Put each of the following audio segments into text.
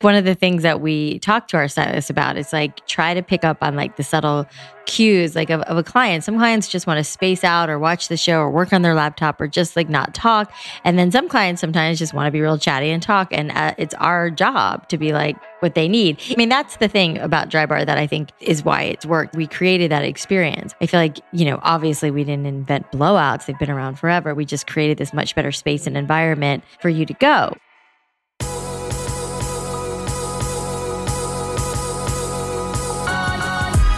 One of the things that we talk to our stylists about is like try to pick up on like the subtle cues like of, of a client. Some clients just want to space out or watch the show or work on their laptop or just like not talk. And then some clients sometimes just want to be real chatty and talk. And uh, it's our job to be like what they need. I mean, that's the thing about Drybar that I think is why it's worked. We created that experience. I feel like, you know, obviously we didn't invent blowouts. They've been around forever. We just created this much better space and environment for you to go.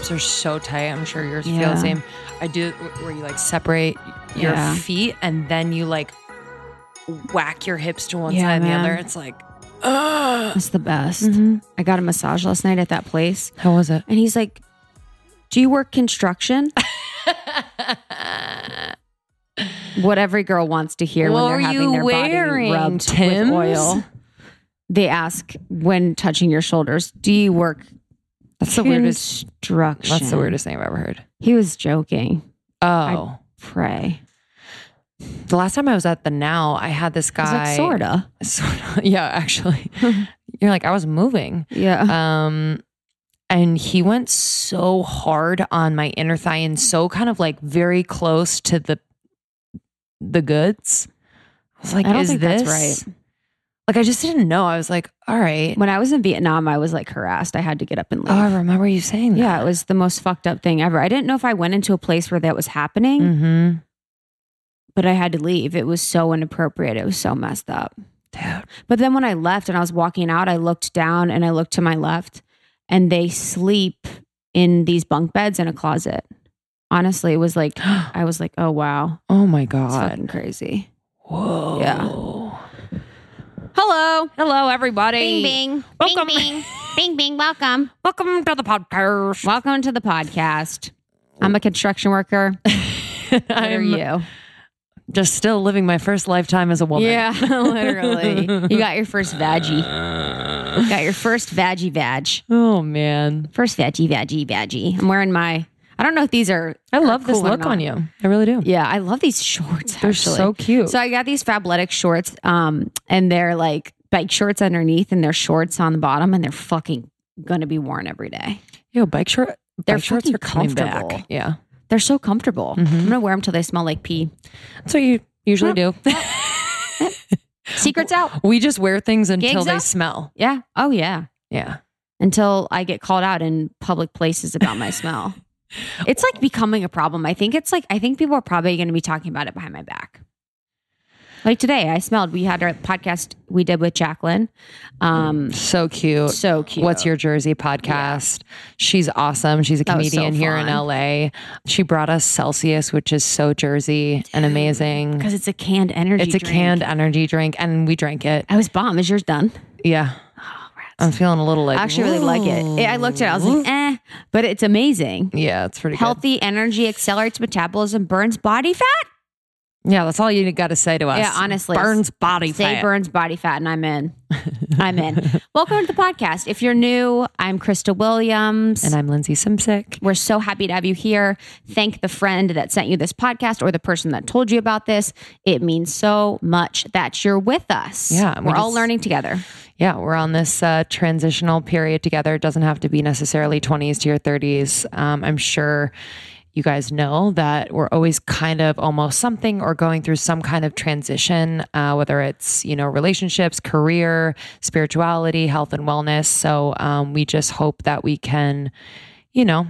Hips are so tight. I'm sure yours feel the same. I do where you like separate your Yeah. feet and then you like whack your hips to one Yeah, side and the other. It's like, ugh. It's the best. Mm-hmm. I got a massage last night at that place, How was it? and he's like, "Do you work construction?" what every girl wants to hear What when they're are having you their wearing, body rubbed Timbs? with oil. They ask when touching your shoulders, "Do you work?" That's the weirdest. Construction. That's the weirdest thing I've ever heard. He was joking. Oh. Pray. the last time I was at the now, I had this guy. like, sorta. Sorta. Yeah, actually. You're like, I was moving. Yeah. Um, and he went so hard on my inner thigh and so kind of like very close to the the goods. I was like, I don't is think this that's right. Like I just didn't know. I was like, all right. When I was in Vietnam, I was like harassed. I had to get up and leave. Oh, I remember you saying that. yeah, it was the most fucked up thing ever. I didn't know if I went into a place where that was happening. Mm-hmm. but I had to leave. It was so inappropriate. It was so messed up. Dude. But then when I left and I was walking out, I looked down and I looked to my left and they sleep in these bunk beds in a closet. Honestly, it was like, I was like, oh, wow. Oh my god, It's fucking crazy. Whoa. Yeah. Hello. Hello, everybody. bing. Bing. Welcome. bing. bing, bing. Welcome. Welcome to the podcast. Welcome to the podcast. I'm a construction worker. I'm you? just still living my first lifetime as a woman. Yeah, literally. You got your first veggie. Got your first veggie vag. Oh man. First veggie, veggie, veggie. I'm wearing my. I don't know if these are. I love this cool or look on you. I really do. Yeah, I love these shorts. They're actually. so cute. So I got these Fabletics shorts, um, and they're like bike shorts underneath, and they're shorts on the bottom, and they're fucking gonna be worn every day. Yo, bike short. They're bike shorts are coming comfortable. back. Yeah, They're so comfortable. Mhm. I'm gonna wear them till they smell like pee. that's what you usually do. Secrets out. we just wear things until they up? smell. Yeah. Oh yeah. Yeah. until I get called out in public places about my smell. It's like becoming a problem. I think it's like I think people are probably going to be talking about it behind my back. Like today, I smelled. We had our podcast we did with Jacqueline. Um, So cute. so cute. What's your Jersey podcast? She's awesome. She's a That was so comedian here in. LA. She brought us Celsius, which is so Jersey and amazing. Because it's a canned energy. It's a drink. canned energy drink, and we drank it. I was bomb. Is yours done? Yeah. I'm feeling a little like. I actually really like it. I looked at it. I was like, eh, but it's amazing. Yeah, it's pretty good. Healthy energy accelerates metabolism, burns body fat. Yeah, that's all you got to say to us. Yeah, honestly. burns body Say fat. burns body fat, and I'm in. I'm in. Welcome to the podcast. If you're new, I'm Krista Williams. And I'm Lindsay Simsek. We're so happy to have you here. Thank the friend that sent you this podcast or the person that told you about this. It means so much that you're with us. Yeah, we We're all just- learning together. Yeah, we're on this uh, transitional period together. It doesn't have to be necessarily 20s to your 30s. Um, I'm sure you guys know that we're always kind of almost something or going through some kind of transition, uh, whether it's, you know, relationships, career, spirituality, health, and wellness. So um, we just hope that we can, you know,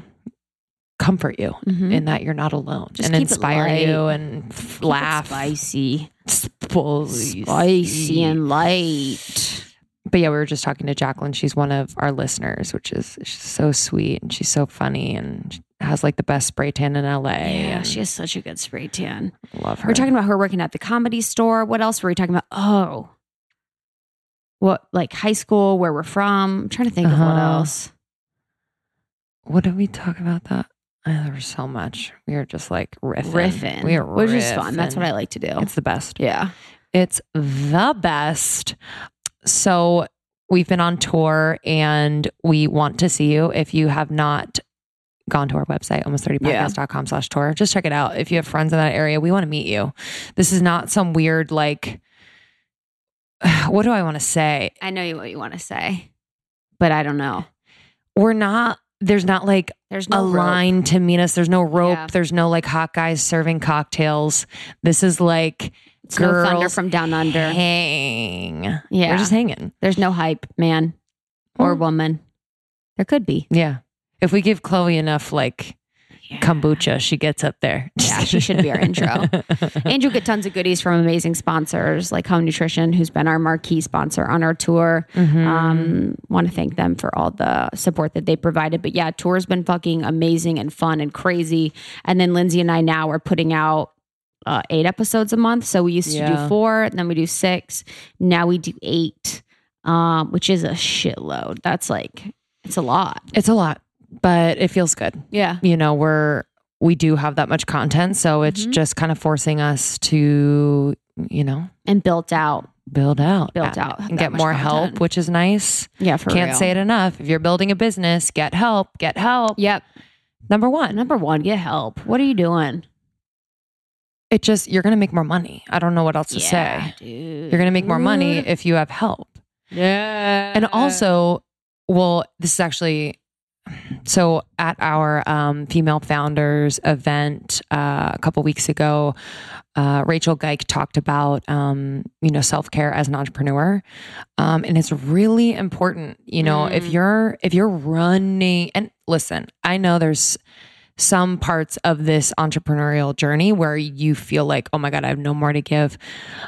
comfort you Mhm. in that you're not alone Just and inspire you and Keep laugh. spicy. spicy, Spicy and light. But yeah, we were just talking to Jacqueline. She's one of our listeners, which is so sweet and she's so funny and has like the best spray tan in LA. Yeah, she has such a good spray tan. love her. We're talking about her working at the comedy store. What else were we talking about? Oh, what like high school, where we're from? I'm trying to think of what Uh-huh. else. what did we talk about that? Oh, there was so much. We were just like riffing. Riffing, We were which is fun. That's what. I like to do. It's the best. yeah. It's the best. So we've been on tour and we want to see you. If you have not gone to our website, almost30podcast.com slash tour, just check it out. If you have friends in that area, we want to meet you. This is not some weird, like, what do I want to say? I know what you want to say, but I don't know. We're not, there's not like There's a no rope. line to meet us. There's no rope. Yeah. There's no like hot guys serving cocktails. This is like It's no thunder from down under. hang. Yeah. We're just hanging. There's no hype, man or woman. There could be. Yeah. If we give Chloe enough like kombucha, she gets up there. Yeah, she should be our intro. And you'll get tons of goodies from amazing sponsors like Hum Nutrition, who's been our marquee sponsor on our tour. Mhm. Um, want to thank them for all the support that they provided. But yeah, tour's been fucking amazing and fun and crazy. And then Lindsay and I now are putting out uh, eight episodes a month. So we used to Yeah. do four, then we do six. Now we do eight, um, which is a shitload. That's like it's a lot. it's a lot, but it feels good. Yeah. You know, we're we do have that much content, so it's Mhm. just kind of forcing us to, you know, And built out. build out, build out and get more content. help, which is nice. Yeah, for Can't real. say it enough. If you're building a business, get help. Get help. Yep. Number one, Number one, get help. What are you doing? it just you're gonna make more money. I don't know what else to say. dude. You're gonna make more money if you have help. Yeah. And also, well, this is actually so at our um, female founders event uh, a couple weeks ago, uh, Rachel Geik talked about um, you know self care as an entrepreneur, um, and it's really important. You know, if Mm. you're if you're running and listen, I know there's some parts of this entrepreneurial journey where you feel like, oh my God, I have no more to give.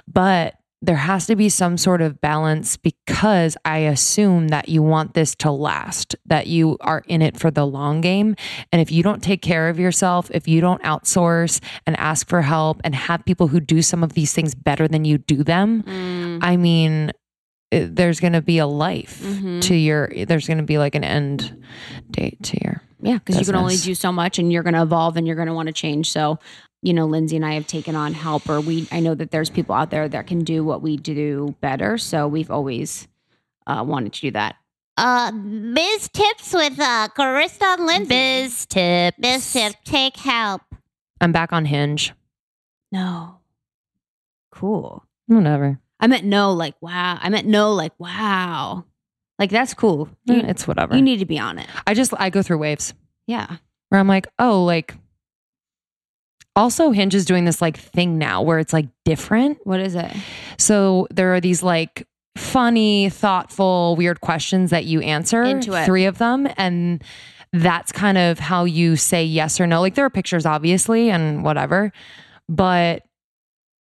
But there has to be some sort of balance because I assume that you want this to last, that you are in it for the long game. And if you don't take care of yourself, if you don't outsource and ask for help and have people who do some of these things better than you do them, Mm. I mean, it- there's going to be a life Mhm. to your, there's going to be like an end date to your Yeah, because you can only do so much and you're going to evolve and you're going to want to change. So, you know, Lindsay and I have taken on help, or we, I know that there's people out there that can do what we do better. So we've always uh, wanted to do that. Uh, Biz Tips with uh, Krista and Lindsay. Biz tips. Biz Tip, take help. I'm back on Hinge. No. Cool. Whatever. I meant no, like, wow. I meant no, like, wow. Like, that's cool. You, it's whatever. you need to be on it. I just I go through waves Yeah. where I'm like, oh, like. Also, Hinge is doing this like thing now where it's like different. What is it? So there are these like funny, thoughtful, weird questions that you answer. Into it. Three of them, and that's kind of how you say yes or no. Like there are pictures, obviously, and whatever, but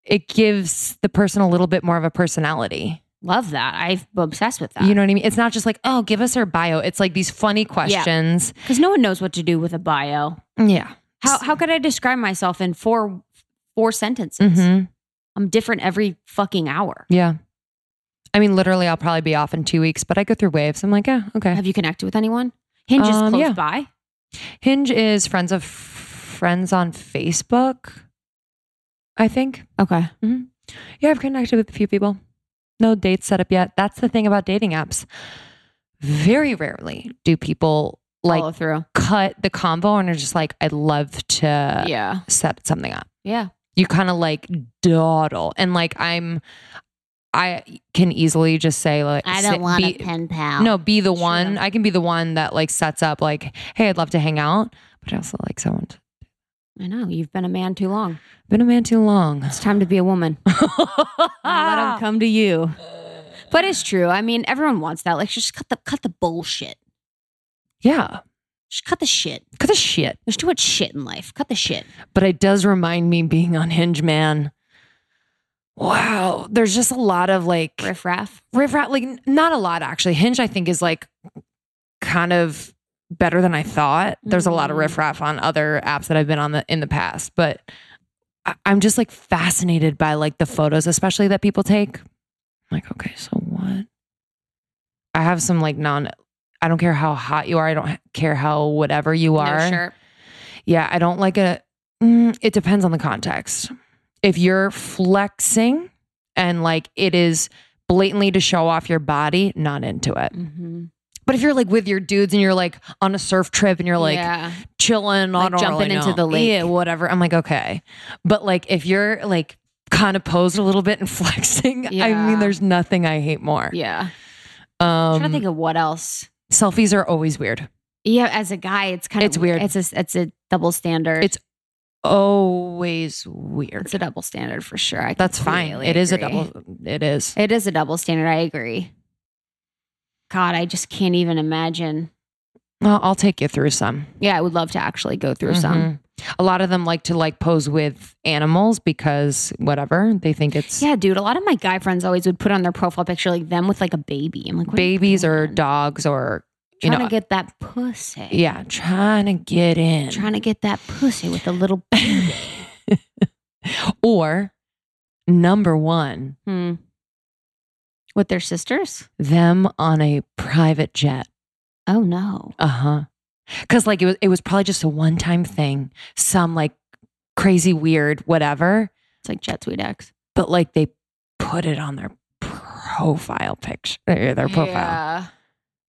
it gives the person a little bit more of a personality. Love that. I'm obsessed with that. You know what I mean? It's not just like, oh, give us her bio. It's like these funny questions. because no one knows what to do with a bio. Yeah. How how could I describe myself in four four sentences? hmm I'm different every fucking hour. Yeah. I mean, literally, I'll probably be off in two weeks, but I go through waves. I'm like, yeah, okay. Have you connected with anyone? Hinge is Um, close yeah. by. Hinge is friends of friends on Facebook, I think. Okay. Yeah, I've connected with a few people. No dates set up yet. That's the thing about dating apps. Very rarely do people like Follow through. cut the convo and are just like, I'd love to yeah. set something up. Yeah. You kind of like dawdle. And like, I'm, I can easily just say, like, I don't want be- a pen pal. No, be the Sure. one. I can be the one that like sets up, like, hey, I'd love to hang out. But I also like someone. To, I know. You've been a man too long. been a man too long. It's time to be a woman. Let them come to you. But it's true. I mean, everyone wants that. Like, just cut the cut the bullshit. Yeah. Just cut the shit. Cut the shit. There's too much shit in life. Cut the shit. But it does remind me being on Hinge, man. wow, there's just a lot of like Riff raff. riff raff, like not a lot actually. Hinge, I think, is like kind of better than I thought. There's a lot of Mhm. riff raff on other apps that I've been on the in the past, but I- I'm just like fascinated by like the photos, especially that people take. I'm like, okay, so what? I have some like non. I don't care how hot you are. I don't care how whatever you are. No shirt. Yeah, I don't like a. Mm, it depends on the context. If you're flexing and like it is blatantly to show off your body, not into it. Mm-hmm. But if you're like with your dudes and you're like on a surf trip and you're like yeah. chilling, Like jumping really into know. the lake. yeah, whatever. I'm like okay, but like if you're like kind of posed a little bit and flexing, I mean, there's nothing I hate more. Yeah. I'm Um, trying to think of what else. Selfies are always weird. Yeah, as a guy, it's kind of It's weird. It's a it's a double standard. It's Always weird. it's a double standard for sure. I That's fine. It is a double. It is. It is a double standard. I agree. God, I just can't even imagine. Well, I'll take you through some. Yeah, I would love to actually go through some. Mm-hmm. A lot of them like to like pose with animals because whatever they think it's Yeah, dude. A lot of my guy friends always would put on their profile picture like them with like a baby. I'm like, what are you babies or dogs or you trying know to get that pussy. yeah trying to get in trying to get that pussy with a little baby. or number one hmm. With their sisters? them on a private jet Oh no. uh-huh because like it was it was probably just a one-time thing some like crazy weird whatever It's like JetSuiteX. but like they put it on their profile picture their profile Yeah.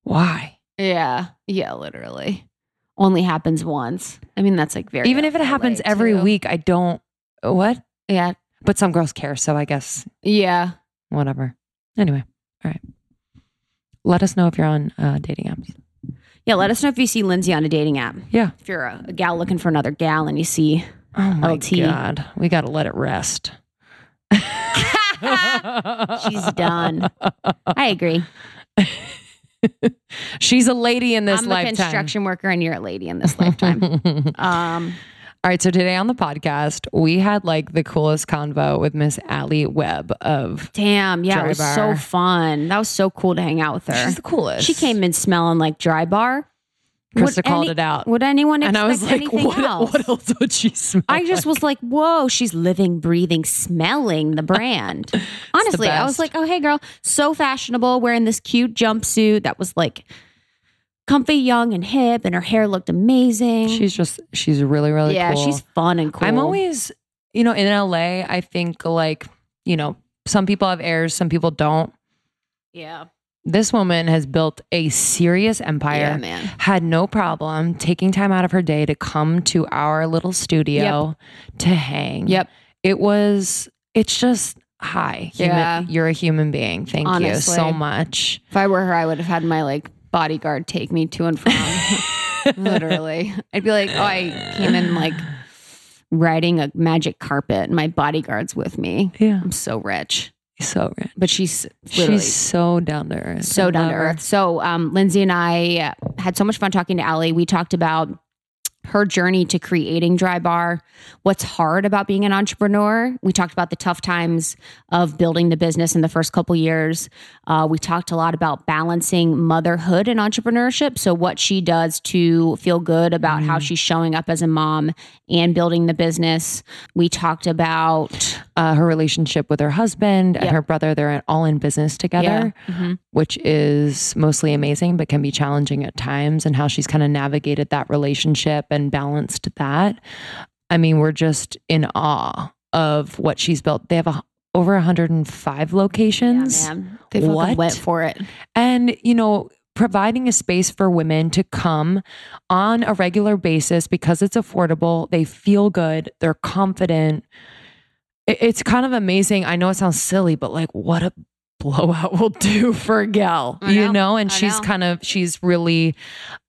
why Yeah. Yeah, literally. Only happens once. I mean, that's like very even if it LA, happens every too. week i don't what Yeah. but some girls care so i guess Yeah. whatever anyway all right let us know if you're on uh, dating apps Yeah. Let us know if you see Lindsay on a dating app. yeah If you're a, a gal looking for another gal and you see oh my LT. god we gotta let it rest She's done. I agree. she's a lady in this I'm a lifetime construction worker and you're a lady in this lifetime. um, All right, so today on the podcast, we had like the coolest convo with Miss Alli Webb of damn. Yeah. It was bar. so fun. That was so cool to hang out with her. She's the coolest. She came in smelling like Drybar. Krista Would called any- it out. Would anyone and I was like, what else? what else would she smell? I just was like, whoa, she's living, breathing, smelling the brand. Honestly, I was like, oh, hey, girl, so fashionable, wearing this cute jumpsuit that was like comfy, young, and hip, and her hair looked amazing. she's just she's really really yeah, cool. she's fun and cool. I'm always, you know, in LA, I think like, you know, some people have heirs, some people don't. yeah, This woman has built a serious empire. yeah, man. Had no problem taking time out of her day to come to our little studio to hang. Yep. It was, it's just, hi. Human, Yeah. You're a human being. Thank you so much. If I were her, I would have had my like bodyguard take me to and from. Literally, I'd be like, oh, I came in like riding a magic carpet, and my bodyguard's with me. Yeah. I'm so rich, So rich. but she's She's so down to earth. so down to earth. So, um, Lindsay and I had so much fun talking to Alli. We talked about her journey to creating Drybar, what's hard about being an entrepreneur. We talked about the tough times of building the business in the first couple years. Uh, we talked a lot about balancing motherhood and entrepreneurship. So, what she does to feel good about how she's showing up as a mom and building the business. We talked about Uh, her relationship with her husband and Yep. her brother. They're all in business together. Mhm. which is mostly amazing, but can be challenging at times, and how she's kind of navigated that relationship and balanced that. I mean, we're just in awe of what she's built. They have a, over 105 locations. Yeah, man. They fucking What? went for it. And, you know, providing a space for women to come on a regular basis because it's affordable, they feel good, they're confident. It's kind of amazing. I know it sounds silly, but like what a blowout will do for a gal, I you know. know? And I she's know. kind of, she's really,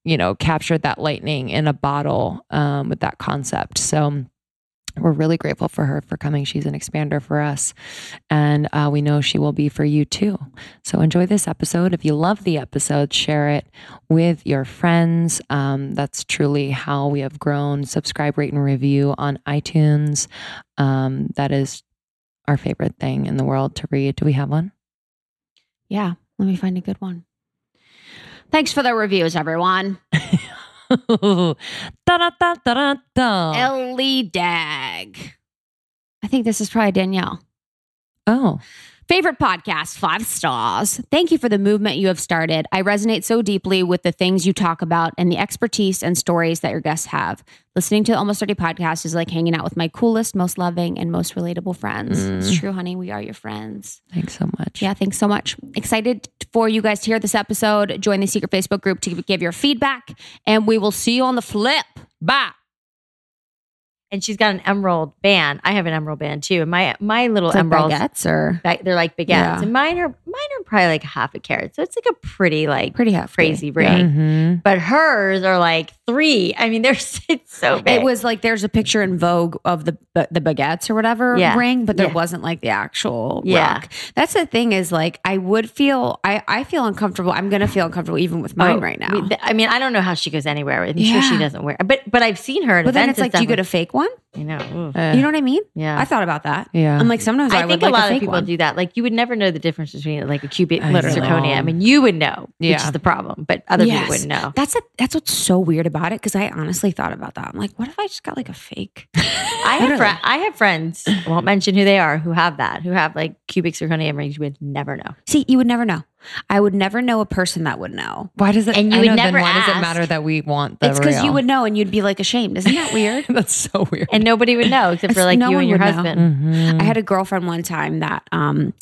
you know, captured that lightning in a bottle um, with that concept. So, we're really grateful for her for coming. She's an expander for us. And uh, we know she will be for you too. So enjoy this episode. If you love the episode, share it with your friends. Um, that's truly how we have grown. Subscribe, rate, and review on iTunes. Um, that is our favorite thing in the world to read. Do we have one? Yeah. Let me find a good one. Thanks for the reviews, everyone. Ellie Dag. I think this is probably Danielle. Oh, Favorite podcast, five stars. Thank you for the movement you have started. I resonate so deeply with the things you talk about and the expertise and stories that your guests have. Listening to the Almost 30 podcast is like hanging out with my coolest, most loving, and most relatable friends. It's mm. true, honey. We are your friends. thanks so much. Yeah, thanks so much. Excited for you guys to hear this episode. Join the secret Facebook group to give your feedback, and we will see you on the flip. Bye. And she's got an emerald band. I have an emerald band too. And my my little It's like emeralds, baguettes or ba- they're like baguettes, Yeah. and mine are mine are probably like half a carat. So it's like a pretty like pretty hefty. crazy ring. Mhm. But hers are like three. I mean, they're it's so big. It was like there's a picture in Vogue of the the baguettes or whatever Yeah. ring, but there Yeah. wasn't like the actual Yeah. rock. That's the thing is like I would feel I I feel uncomfortable. I'm gonna feel uncomfortable even with mine Oh, right now. I mean, I don't know how she goes anywhere. I'm sure she doesn't wear. But but I've seen her at but then it's like, do you get a fake one? You know. ooh. Eh, You know what I mean? Yeah. I thought about that. yeah. I'm like sometimes I, I would think like a lot fake of people one. do that. Like you would never know the difference between like a cubic I literally. zirconia. I mean, you would know, which Yeah. is the problem, but other Yes. people wouldn't know. That's a, that's what's so weird about it because I honestly thought about that. I'm like, what if I just got like a fake? I have Literally. fri- I have friends. I won't mention who they are who have that, who have like cubic zirconia rings. You would never know. See, you would never know. I would never know a person that would know. why does it? And you I would know, never then why does it matter that we want the It's because you would know and you'd be like ashamed. Isn't that weird? That's so weird. And nobody would know except for like no you and your husband. Mhm. I had a girlfriend one time that um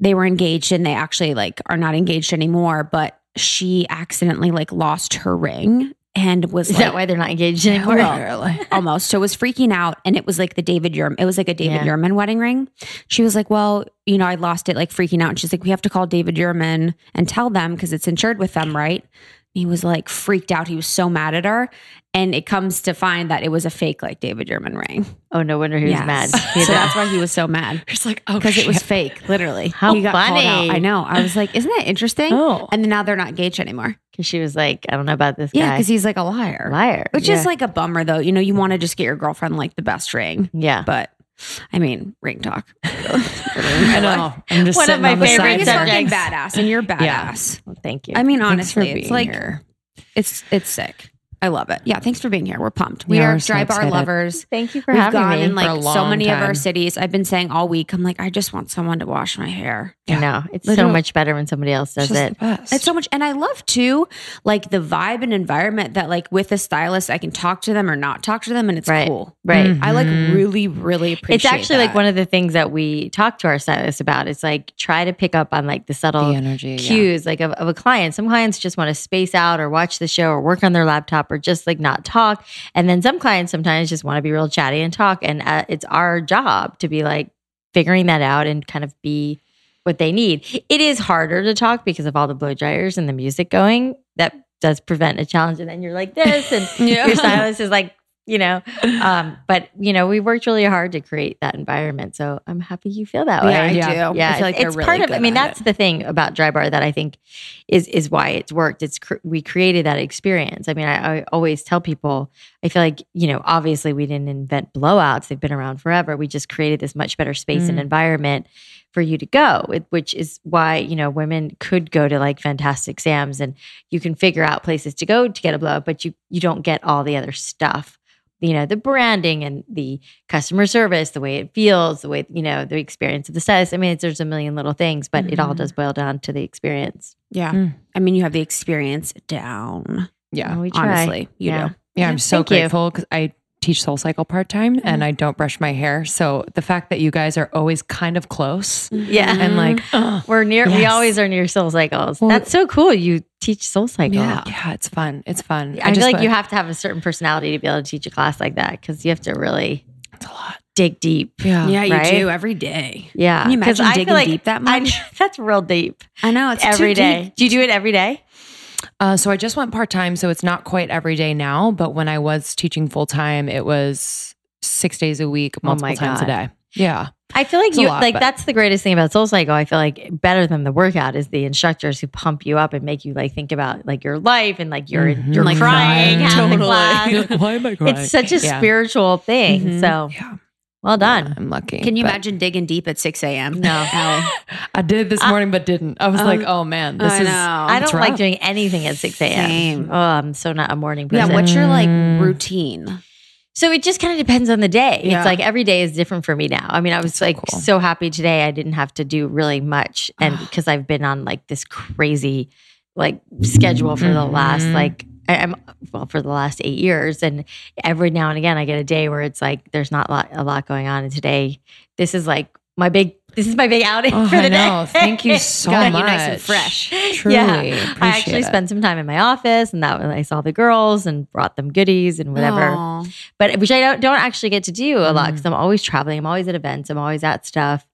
they were engaged and they actually like are not engaged anymore, but she accidentally like lost her ring and was Is like that why they're not engaged anymore? Well, oh. almost. So it was freaking out and it was like the David Yurman. It was like a David Yeah. Yurman wedding ring. She was like, Well, you know, I lost it, like freaking out. And she's like, We have to call David Yurman and tell them because it's insured with them, right? He was like freaked out. He was so mad at her. And it comes to find that it was a fake like David Yurman ring. Oh, no wonder he was Yes. mad. So that's why he was so mad. It's like oh Because it was fake, literally. How He got called funny. out. I know. I was like, isn't that interesting? Oh. And then now they're not engaged anymore. because she was like, I don't know about this Yeah, because he's like a liar. liar. Which yeah. is like a bummer though. You know, you want to just get your girlfriend like the best ring. yeah. But I mean, ring talk. I know. I'm just One of my on favorite Ring is here. fucking badass, and you're Yeah. badass. Well, thank you. I mean, honestly, it's like here. it's it's sick. I love it. Yeah, thanks for being here. We're pumped. We Yeah, are we're so Drybar excited. lovers. thank you for We've having gone me. in like so long many of our cities. I've been saying all week. I'm like, I just want someone to wash my hair. I know it's so much better when somebody else It's does just it. the best. It's so much, and I love too, like the vibe and environment that, like, with a stylist, I can talk to them or not talk to them, and it's Right. cool. Right. Mhm. I like really, really appreciate. It's actually like one of the things that we talk to our stylists about. It's like try to pick up on like the subtle the energy. yeah. cues like of, of a client. Some clients just want to space out or watch the show or work on their laptop or just like not talk. And then some clients sometimes just want to be real chatty and talk. And uh, it's our job to be like figuring that out and kind of be what they need. It is harder to talk because of all the blow dryers and the music going. That does prevent a challenge. And then you're like this, and Yeah. your stylist is like, you know, um, but you know, we worked really hard to create that environment. So I'm happy you feel that way. Yeah, I Yeah. do. Yeah, I feel like it's they're really part of. I mean, that's it. the thing about Drybar that I think is is why it's worked. It's cr- we created that experience. I mean, I, I always tell people, I feel like you know, obviously we didn't invent blowouts; they've been around forever. We just created this much better space and Mm. environment for you to go, which is why you know women could go to like Fantastic Sam's and you can figure out places to go to get a blowout, but you you don't get all the other stuff. You know, the branding and the customer service, the way it feels, the way, you know, the experience of the stylist. I mean, it's, there's a million little things, but it all Mhm. does boil down to the experience. yeah. Mm. I mean, you have the experience down. Yeah. And we try. Honestly, you Yeah. do. Yeah, I'm so Thank grateful because I teach SoulCycle part time and I don't brush my hair. So the fact that you guys are always kind of close Yeah. and like, We're near, we always are near SoulCycles. Well- That's so cool. You teach SoulCycle. yeah, yeah, it's fun. It's fun. I, feel just like you have to have a certain personality to be able to teach a class like that because you have to really it's a lot. dig deep. Yeah. Yeah, you Right? do every day. Yeah. Can you 'Cause imagine I digging like deep that I- much? that's real deep. I know it's every too day. deep. Do you do it every day? Uh, so I just went part time, so it's not quite every day now. But when I was teaching full time, it was six days a week, Oh multiple my times God. a day. Yeah, I feel like It's you lot, like but- that's the greatest thing about SoulCycle. I feel like better than the workout is the instructors who pump you up and make you like think about like your life and like you're Mhm. you're Like crying crying. Totally. class. Why am I crying? It's such a Yeah. spiritual thing. Mhm. So Yeah. Well done. I'm lucky. Can you but imagine digging deep at 6 a.m.? No. I did this morning, but didn't. I was like, oh man, this I is. know. I don't like doing anything at 6 a.m. Oh, I'm so not a morning person. Yeah, person. what's your like Mm. routine? So it just kind of depends on the day. Yeah. It's like every day is different for me now. I mean, I was like cool. so happy today I didn't have to do really much and because I've been on like this crazy like schedule for the last Mhm. like I'm well for the last 8 years and every now and again I get a day where it's like there's not a lot, a lot going on and today this is like my big this is my big outing Oh, for the I know. day. Thank you so Got much. you nice and fresh. Truly, Yeah. I actually it. spent some time in my office and that when I saw the girls and brought them goodies and whatever Aw. but which I don't don't actually get to do a lot Mm. because I'm always traveling. I'm always at events. I'm always at stuff.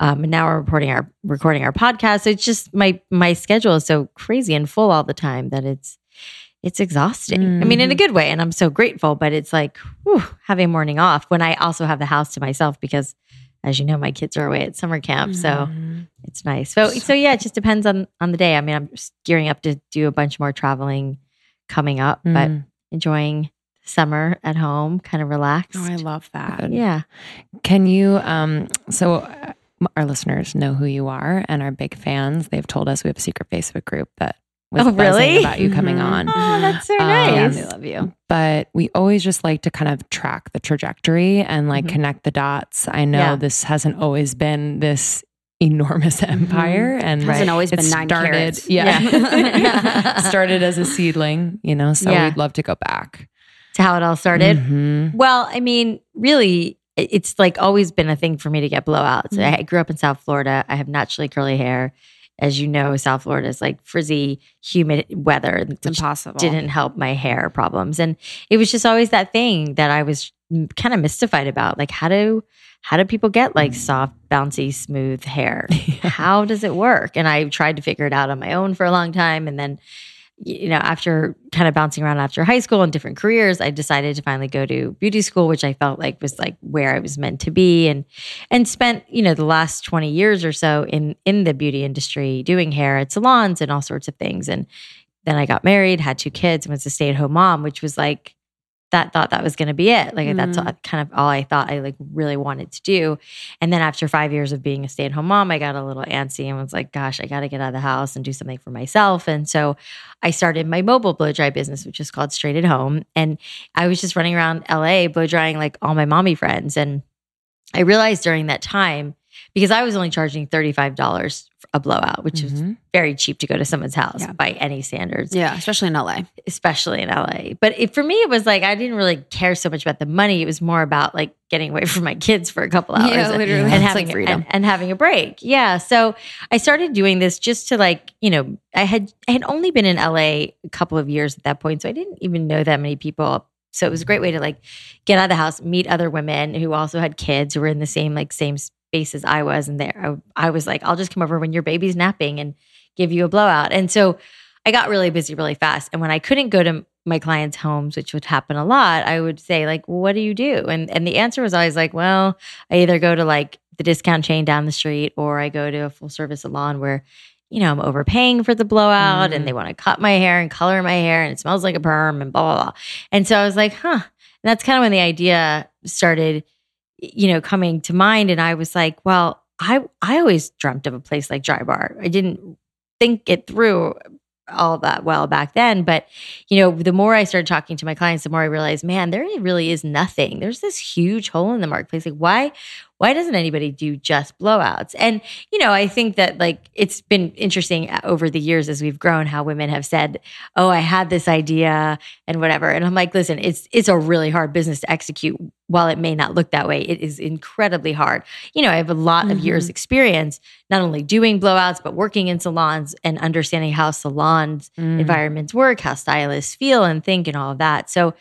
Um, and now we're reporting our recording our podcast. So it's just my my schedule is so crazy and full all the time that it's it's exhausting. I mean, in a good way, and I'm so grateful. But it's like whew, having a morning off when I also have the house to myself because, as you know, my kids are away at summer camp. So Mhm. it's nice. So so yeah, it just depends on on the day. I mean, I'm gearing up to do a bunch more traveling coming up, but Mm. enjoying summer at home, kind of relaxed. Oh, I love that. Yeah. Can you? Um, so uh, our listeners know who you are and are big fans. They've told us we have a secret Facebook group that was Oh, buzzing really? about you coming Mhm. on. Oh, that's so Um, Yeah, nice. they love you. But we always just like to kind of track the trajectory and like Mhm. connect the dots. I know Yeah. this hasn't always been this enormous empire and It hasn't always it been nine started, carats. Yeah. Yeah. started as a seedling, you know, so Yeah. we'd love to go back. to how it all started. Mhm. Well, I mean, really, it's like always been a thing for me to get blowouts. Mhm. I grew up in South Florida. I have naturally curly hair. As you know, South Florida is like frizzy, humid weather, It's impossible. didn't help my hair problems. And it was just always that thing that I was kind of mystified about. Like, how do how do people get like mm. soft, bouncy, smooth hair? how does it work? And I tried to figure it out on my own for a long time. And then, you know, after kind of bouncing around after high school and different careers, I decided to finally go to beauty school, which I felt like was like where I was meant to be and and spent, you know, the last 20 years or so in in the beauty industry doing hair at salons and all sorts of things. And then I got married, had two kids, and was a stay-at-home mom, which was like that thought that was going to be it. Like that's Mm. all- kind of all I thought I like really wanted to do. And then after five years of being a stay at home mom, I got a little antsy and was like, gosh, I got to get out of the house and do something for myself. And so I started my mobile blow dry business, which is called Straight at Home. And I was just running around LA blow drying like all my mommy friends. And I realized during that time, because I was only charging $35 a blowout, which is Mhm. very cheap to go to someone's house Yeah. by any standards Yeah, especially in LA. especially in LA. But it, for me, it was like I didn't really care so much about the money. It was more about like getting away from my kids for a couple hours, Yeah, and, literally. and having like freedom. and, and having a break. Yeah, so I started doing this just to like you know I had I had only been in LA a couple of years at that point, so I didn't even know that many people. So it was a great way to like get out of the house, meet other women who also had kids who were in the same like same space as I was, and there I, I was like, I'll just come over when your baby's napping and give you a blowout. And so I got really busy really fast. And when I couldn't go to my clients' homes, which would happen a lot, I would say, like, well, what do you do? And and the answer was always like, well, I either go to like the discount chain down the street or I go to a full service salon where, you know, I'm overpaying for the blowout Mm. and they want to cut my hair and color my hair and it smells like a perm and blah, blah, blah. And so I was like, huh. And that's kind of when the idea started, you know, coming to mind. And I was like, well, I I always dreamt of a place like Drybar. I didn't think it through all that well back then. But, you know, the more I started talking to my clients, the more I realized, man, there really is nothing. There's this huge hole in the marketplace. Like, why, why doesn't anybody do just blowouts? And, you know, I think that like it's been interesting uh, over the years as we've grown how women have said, Oh, I had this idea and whatever. And I'm like, listen, it's it's a really hard business to execute. While it may not look that way, it is incredibly hard. You know, I have a lot of years experience not only doing blowouts, but working in salons and understanding how salons Mm. environments work, how stylists feel and think, and all of that. So,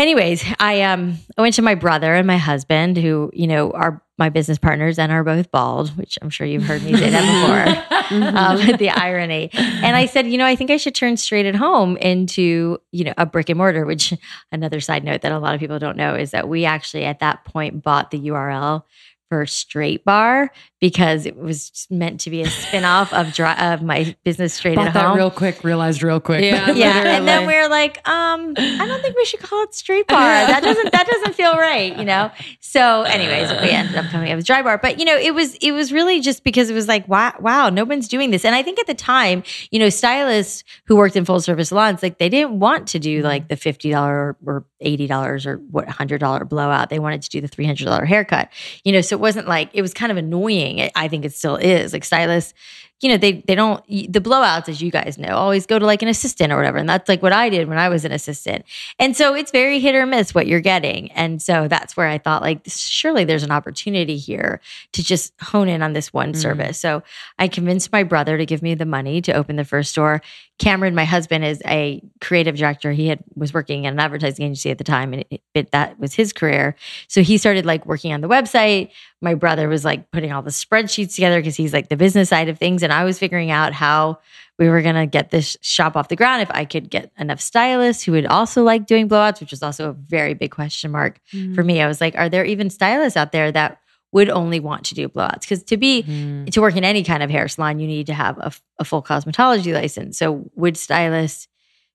anyways, I um I went to my brother and my husband, who you know are my business partners and are both bald, which I'm sure you've heard me say that before. um, the irony. And I said, you know, I think I should turn straight at home into, you know, a brick and mortar, which another side note that a lot of people don't know is that we actually at that point bought the URL for Straight Bar because it was meant to be a spinoff of dry, of my business Straight Bought at that Home. real quick, realized real quick. Yeah. yeah, and then Literally. we are like, um, I don't think we should call it Straight Bar. That doesn't that doesn't feel right, you know. So, anyways, we ended up coming up with Drybar, but you know, it was it was really just because it was like, wow, wow, no one's doing this, and I think at the time, you know, stylists who worked in full service salons, like they didn't want to do like the fifty dollar or eighty dollars or what hundred dollar blowout. They wanted to do the three hundred dollar haircut, you know. So it wasn't like it was kind of annoying. I think it still is. Like stylists you know they they don't the blowouts as you guys know always go to like an assistant or whatever and that's like what i did when i was an assistant and so it's very hit or miss what you're getting and so that's where i thought like surely there's an opportunity here to just hone in on this one Mhm. service so i convinced my brother to give me the money to open the first store cameron my husband is a creative director. He had was working at an advertising agency at the time and it, it, that was his career. So he started like working on the website. My brother was like putting all the spreadsheets together because he's like the business side of things and i was figuring out how we were going to get this shop off the ground if i could get enough stylists who would also like doing blowouts which was also a very big question mark mm-hmm. for me. I was like are there even stylists out there that would only want to do blowouts because to be Mm. to work in any kind of hair salon you need to have a, a full cosmetology license. So would stylists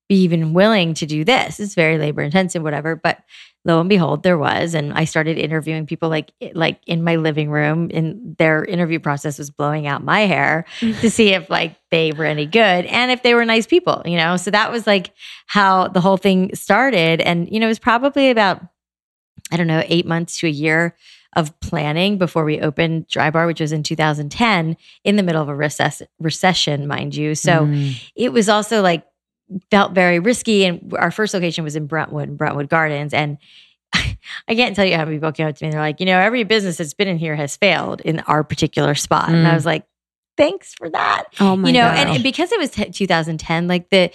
be even willing to do this? It's very labor intensive whatever. But lo and behold there was. And i started interviewing people like like in my living room and their interview process was blowing out my hair to see if like they were any good and if they were nice people you know? So that was like how the whole thing started. And you know it was probably about i don't know 8 months to a year of planning before we opened Drybar which was in 2010 in the middle of a recess- recession mind you so Mm. it was also like felt very risky. And our first location was in Brentwood, Brentwood Gardens. And I can't tell you how many people came up to me and they're like, you know, every business that's been in here has failed in our particular spot. And I Mm. was like, thanks for that. Oh my you know, god. and, and because it was t- 2010, like the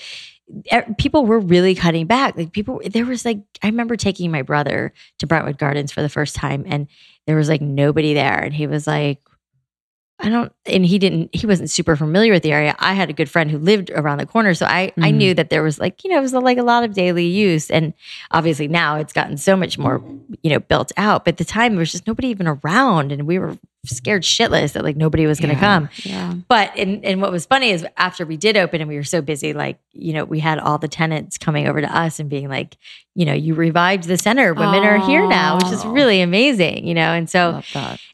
people were really cutting back. Like people, there was like, I remember taking my brother to Brentwood Gardens for the first time and there was like nobody there. And he was like, I don't, and he didn't, he wasn't super familiar with the area. I had a good friend who lived around the corner. So I, I Mhm. knew that there was like, you know, it was like a lot of daily use. And obviously now it's gotten so much more, you know, built out. But at the time, there was just nobody even around. And we were scared shitless that like nobody was going to Yeah. come. yeah. But and and what was funny is after we did open and we were so busy, like you know, we had all the tenants coming over to us and being like, you know, you revived the center. Women are here now, which is really amazing, you know. And so.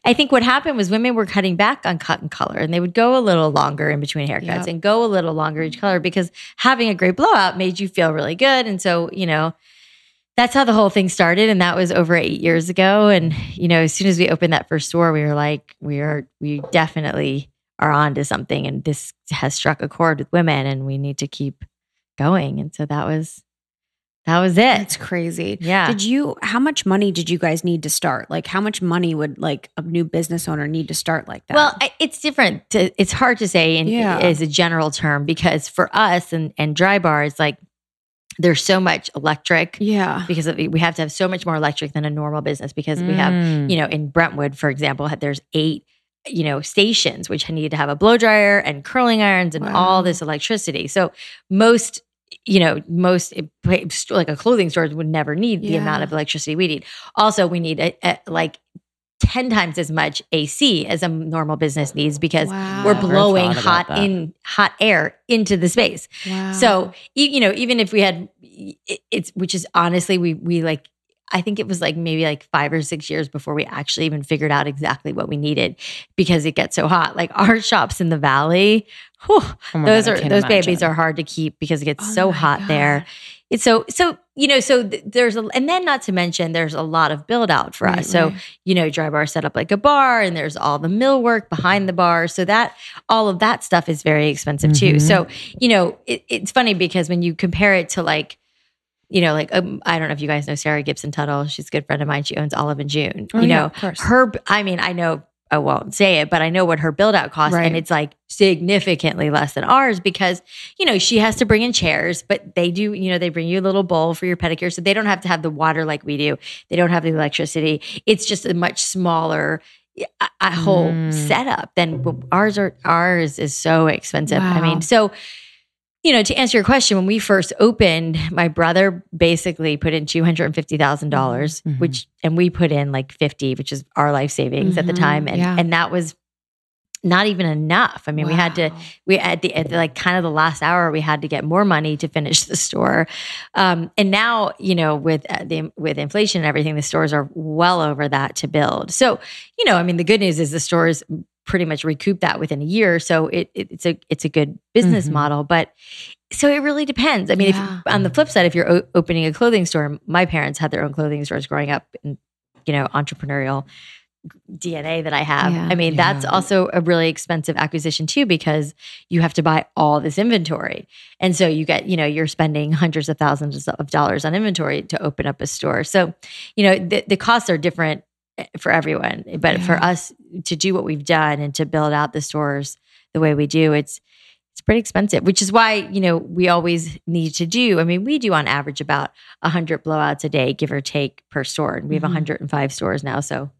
I think what happened was women were cutting back on cut and color, and they would go a little longer in between haircuts Yep. and go a little longer each color because having a great blowout made you feel really good. And so you know. That's how the whole thing started, and that was over eight years ago. And you know, as soon as we opened that first store, we were like, we are, we definitely are on to something and this has struck a chord with women and we need to keep going and so that was that was it That's crazy. yeah Did you how much money did you guys need to start? Like how much money would like a new business owner need to start like that? well I, it's different to, it's hard to say in, Yeah. as a general term because for us and and Drybars like there's so much electric yeah. because we have to have so much more electric than a normal business because we have Mm. you know, in Brentwood, for example, there's eight, you know, stations which need to have a blow dryer and curling irons and Wow. all this electricity. So most, you know, most eh, like a clothing store would never need the Yeah. amount of electricity we need. Also, we need a, a, like 10 times as much AC as a normal business needs because Wow. we're blowing hot that. in hot air into the space. Wow. So e- you know, even if we had, it- it's which is honestly we we like. I think it was like maybe like five or six years before we actually even figured out exactly what we needed because it gets so hot. Like our shops in the valley, whew, Oh those God, are can't those babies are hard to keep because it gets Oh so my hot there. It's so so you know so th- there's a and then not to mention there's a lot of build out for Right, us. So right. you know, Drybar set up like a bar and there's all the mill work behind the bar. So that all of that stuff is very expensive too. Mhm. So, you know, it, it's funny because when you compare it to like, you know, like um, I don't know if you guys know Sarah Gibson Tuttle. She's a good friend of mine. She owns Olive and June. Oh, you know, her. I mean, I know I won't say it, but I know what her build out costs, Right. and it's like significantly less than ours because you know she has to bring in chairs, but they do. You know, they bring you a little bowl for your pedicure, so they don't have to have the water like we do. They don't have the electricity. It's just a much smaller. A, a whole Mm. setup than ours are ours is so expensive. I mean, so you know, to answer your question, when we first opened, my brother basically put in two hundred and fifty thousand dollars, Mhm. which and we put in like fifty, which is our life savings at the Mhm, time, and yeah. and that was not even enough. I mean, we had to we at the, at the like kind of the last hour we had to get more money to finish the store um, and now you know with uh, the with inflation and everything the stores are well over that to build so you know i mean the good news is the stores pretty much recoup that within a year so it, it it's a it's a good business Mhm. model but so it really depends i mean Yeah. if on the flip side if you're o- opening a clothing store my parents had their own clothing stores growing up and you know entrepreneurial DNA that I have. Yeah. I mean, that's also a really expensive acquisition too because you have to buy all this inventory. And so you get, you know, you're spending hundreds of thousands of dollars on inventory to open up a store. So, you know, the, the costs are different for everyone. But for us to do what we've done and to build out the stores the way we do, it's it's pretty expensive, which is why, you know, we always need to do. I mean, we do on average about 100 blowouts a day, give or take per store. And we have Mhm. 105 stores now. So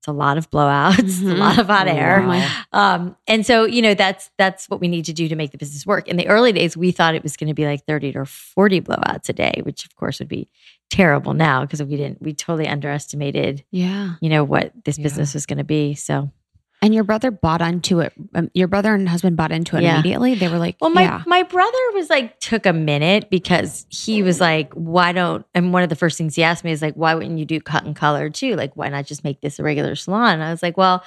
it's a lot of blowouts, it's a lot of hot air. Wow. Um, and so, you know, that's that's what we need to do to make the business work. In the early days, we thought it was going to be like 30 to 40 blowouts a day, which of course would be terrible now because we didn't we totally underestimated, Yeah. you know, what this Yeah. business was going to be. So And your brother bought into it. Um, your brother and husband bought into it Yeah. immediately. They were like, Well, my yeah. my brother was like took a minute because he was like, why don't? And one of the first things he asked me is like, why wouldn't you do cut and color too? Like, why not just make this a regular salon? And I was like, well.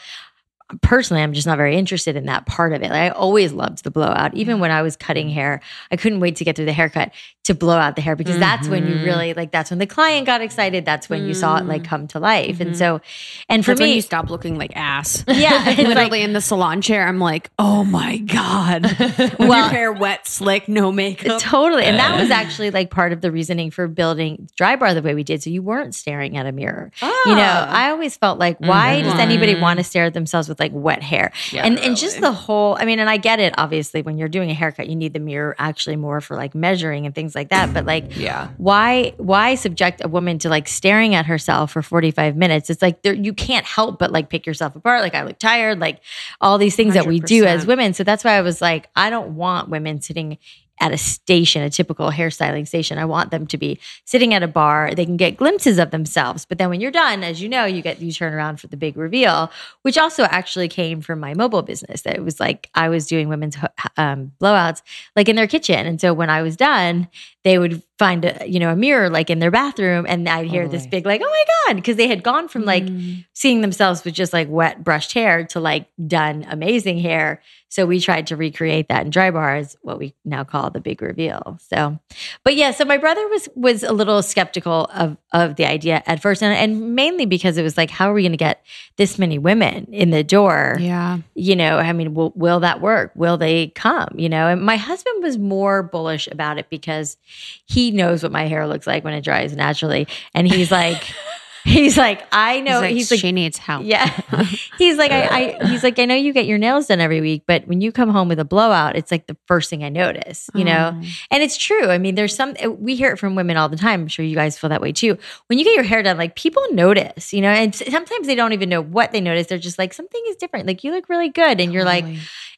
Personally, I'm just not very interested in that part of it. Like, I always loved the blowout. Even when I was cutting hair, I couldn't wait to get through the haircut to blow out the hair because that's when you Mhm. really like. That's when the client got excited. That's when you saw it like come to life. And so, and for That's when me, you stop looking like ass. Yeah, literally like- in the salon chair. I'm like, oh my god, Well- your hair wet, slick, no makeup. Totally. And that was actually like part of the reasoning for building Drybar the way we did. So you weren't staring at a mirror. You know, Ah. I always felt like, why does anybody Mhm. want to stare at themselves with like wet hair? and and just the whole, I mean, and I get it, obviously, when you're doing a haircut, you need the mirror actually more for like measuring and things like that. But like, Yeah. why why subject a woman to like staring at herself for 45 minutes it's like there you can't help but like pick yourself apart like i look tired like all these things that we do as women so that's why i was like i don't want women sitting at a station, a typical hairstyling station. I want them to be sitting at a bar. They can get glimpses of themselves. But then when you're done, as you know, you get you turn around for the big reveal, which also actually came from my mobile business. That it was like I was doing women's um, blowouts like in their kitchen. And so when I was done, they would find a you know a mirror like in their bathroom and I'd hear this big like, oh my God, because they had gone from like Mm. seeing themselves with just like wet brushed hair to like done amazing hair. So we tried to recreate that in Drybars, what we now call the big reveal. So, but yeah, so my brother was was a little skeptical of of the idea at first, and, and mainly because it was like, how are we going to get this many women in the door? yeah. you know, I mean, will, will that work? Will they come? You know, and my husband was more bullish about it because he knows what my hair looks like when it dries naturally. And he's like, he's like, I know, He's like, he's like, she needs help. yeah. He's like, I, I, he's like, I know you get your nails done every week, but when you come home with a blowout, it's like the first thing I notice, you know? Oh. And it's true. I mean, there's some, eh, we hear it from women all the time. I'm sure you guys feel that way too. When you get your hair done, like people notice, you know, and sometimes they don't even know what they notice. They're just like, something is different. Like, you look really good. And you're like,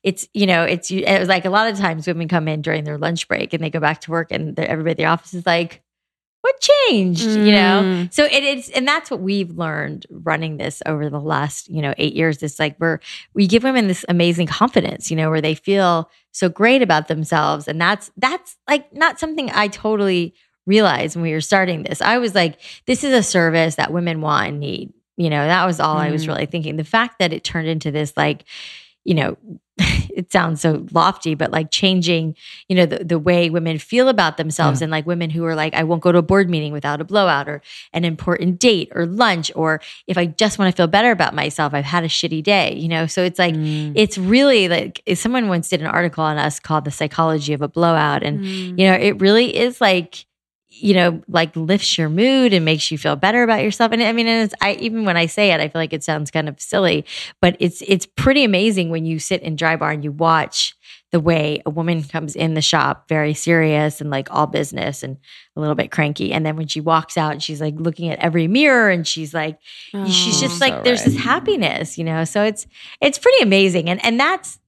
it's, you know, it's, it was like a lot of times women come in during their lunch break and they go back to work and everybody at the office is like, what changed, you know? Mm. So it is, and that's what we've learned running this over the last, you know, eight years. It's like we're we give women this amazing confidence, you know, where they feel so great about themselves, and that's that's like not something I totally realized when we were starting this. I was like, this is a service that women want and need. You know, that was all I was Mm. really thinking. The fact that it turned into this, like, you know, it sounds so lofty, but like changing, you know, the, the way women feel about themselves and like women who are like, I won't go to a board meeting without a blowout or an important date or lunch, or if I just want to feel better about myself, I've had a shitty day, you know? So it's like, Mm. it's really like, if someone once did an article on us called The Psychology of a Blowout. And, Mm. you know, it really is like, you know, like lifts your mood and makes you feel better about yourself. And I mean, and it's I even when I say it, I feel like it sounds kind of silly, but it's it's pretty amazing when you sit in Drybar and you watch the way a woman comes in the shop very serious and like all business and a little bit cranky. And then when she walks out she's like looking at every mirror and she's like, she's Oh. just so like, there's this happiness, you know? So it's, it's pretty amazing. And, and that's,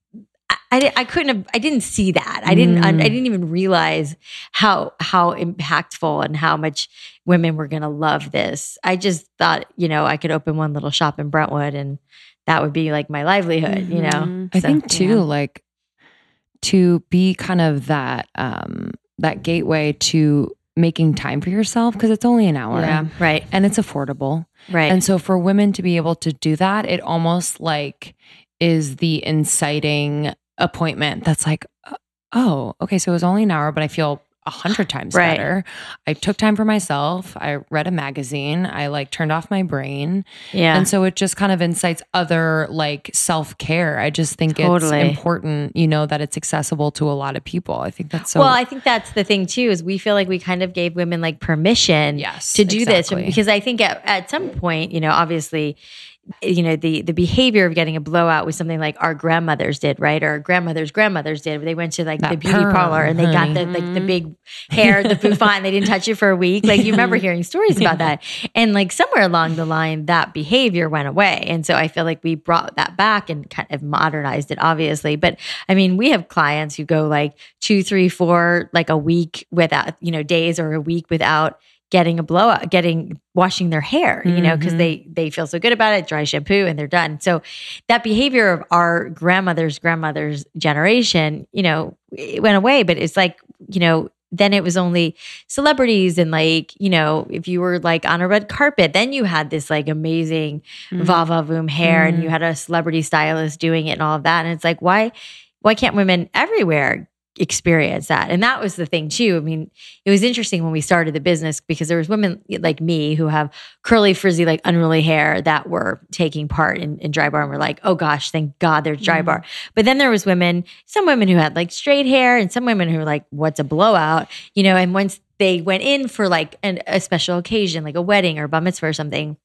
I, I, couldn't have I didn't see that. I didn't I, Mm. I didn't even realize how how impactful and how much women were going to love this. I just thought, you know, I could open one little shop in Brentwood and that would be like my livelihood, you know. Mhm. I So, think too, yeah. like to be kind of that um that gateway to making time for yourself because it's only an hour Yeah. Right. and it's affordable. Right. And so for women to be able to do that, it almost like is the inciting appointment that's like, oh, okay, so it was only an hour, but I feel a hundred times Right. better. I took time for myself. I read a magazine. I like turned off my brain. yeah. And so it just kind of incites other like self care. I just think Totally. it's important, you know, that it's accessible to a lot of people. I think that's so. well, I think that's the thing too is we feel like we kind of gave women like permission yes, to do exactly. this because I think at, at some point, you know, obviously, you know, the the behavior of getting a blowout was something like our grandmothers did, right? Or our grandmothers' grandmothers did. They went to like the beauty perm, parlor and they got the like the big mm. hair, the bouffant, and they didn't touch it for a week. Like you remember hearing stories about that. And like somewhere along the line, that behavior went away. And so I feel like we brought that back and kind of modernized it, obviously. But I mean, we have clients who go like two, three, four, like a week without, you know, days or a week without getting a blowout, getting washing their hair, you know, because they they feel so good about it, dry shampoo, and they're done. So that behavior of our grandmother's grandmother's generation, you know, it went away. But it's like, you know, then it was only celebrities and like, you know, if you were like on a red carpet, then you had this like amazing Mhm. Vava Voom hair and you had a celebrity stylist doing it and all of that. And it's like, why why can't women everywhere experience that? And that was the thing too. I mean, it was interesting when we started the business because there was women like me who have curly, frizzy, like unruly hair that were taking part in, in Drybar and were like, oh gosh, thank God there's dry mm-hmm. bar. But then there was women, some women who had like straight hair and some women who were like, what's a blowout? You know, and once they went in for like an, a special occasion, like a wedding or bar mitzvah or something,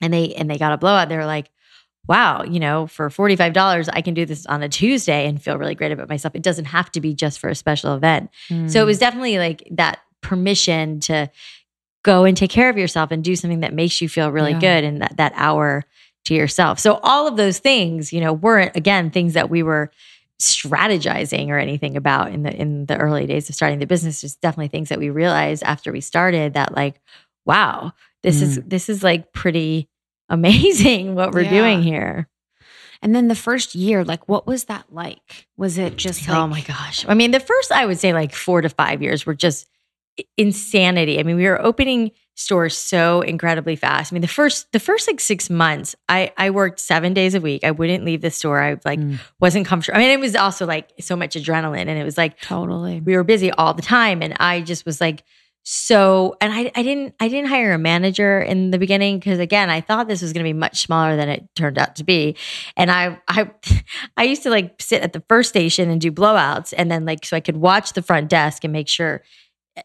and they and they got a blowout, they were like, wow, you know, for $45, I can do this on a Tuesday and feel really great about myself. It doesn't have to be just for a special event. So it was mm. definitely like that permission to go and take care of yourself and do something that makes you feel really Yeah. good in that, that hour to yourself. So all of those things, you know, weren't again things that we were strategizing or anything about in the in the early days of starting the business. Just definitely things that we realized after we started that like, wow, this is mm. this is like pretty amazing what we're Yeah. doing here. And then the first year, like, what was that like? Was it just like, oh my gosh. I mean, the first, I would say like four to five years were just insanity. I mean, we were opening stores so incredibly fast. I mean, the first, the first like six months, I, I worked seven days a week. I wouldn't leave the store. I like Mm. wasn't comfortable. I mean, it was also like so much adrenaline and it was like, Totally. we were busy all the time. And I just was like, so, and I, I didn't, I didn't hire a manager in the beginning because again, I thought this was going to be much smaller than it turned out to be. And I, I, I used to like sit at the first station and do blowouts, and then like so I could watch the front desk and make sure,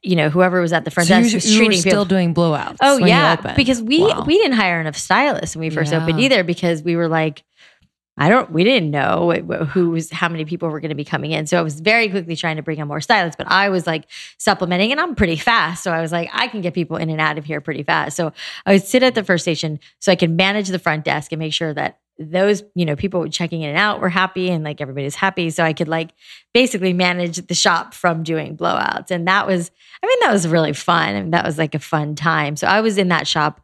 you know, whoever was at the front So desk you, was you were still people. doing blowouts. Oh yeah, because we Wow. we didn't hire enough stylists when we first opened either because we were like, I don't, we didn't know who was how many people were going to be coming in. So I was very quickly trying to bring on more stylists, but I was like supplementing, and I'm pretty fast, so I was like, I can get people in and out of here pretty fast. So I would sit at the first station so I could manage the front desk and make sure that those you know people checking in and out were happy and like everybody's happy. So i could like basically manage the shop from doing blowouts. And that was i mean that was really fun. I mean, that was like a fun time. So i was in that shop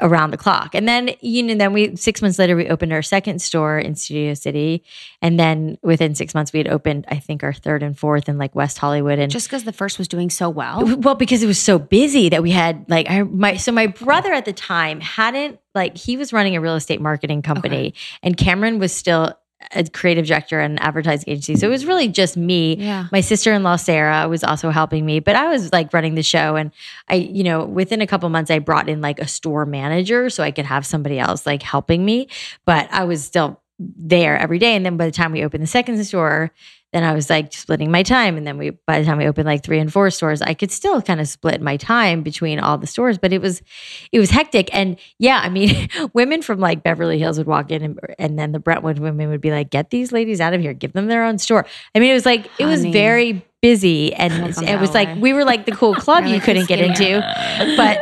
around the clock. And then you know then we six months later we opened our second store in studio city. And then within six months we had opened i think our third and fourth in like west hollywood. And Just because the first was doing so well. well, because it was so busy that we had like I my so my brother at the time hadn't like he was running a real estate marketing company. And Cameron was still a creative director at an advertising agency. So it was really just me. Yeah. My sister-in-law Sarah was also helping me, but I was like running the show and I you know, within a couple months I brought in like a store manager so I could have somebody else like helping me, but I was still there every day and then by the time we opened the second store then I was like splitting my time. And then we, by the time we opened like three and four stores, I could still kind of split my time between all the stores, but it was, it was hectic. And yeah, I mean, women from like Beverly Hills would walk in and, and then the Brentwood women would be like, get these ladies out of here, give them their own store. I mean, it was like, it was Honey. very busy and it was like, we were like the cool club like, couldn't get into, but,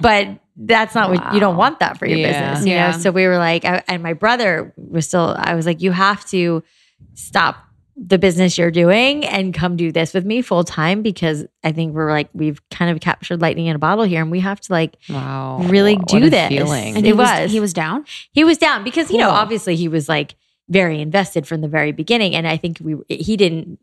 but that's not what you don't want that for your Yeah. business, you Yeah. know? So we were like, I, and my brother was still, I was like, you have to stop the business you're doing and come do this with me full time because I think we're like we've kind of captured lightning in a bottle here and we have to like Wow. really What do a this. Feeling. And It he was, was. he was down. he was down because you know obviously he was like very invested from the very beginning and i think we he didn't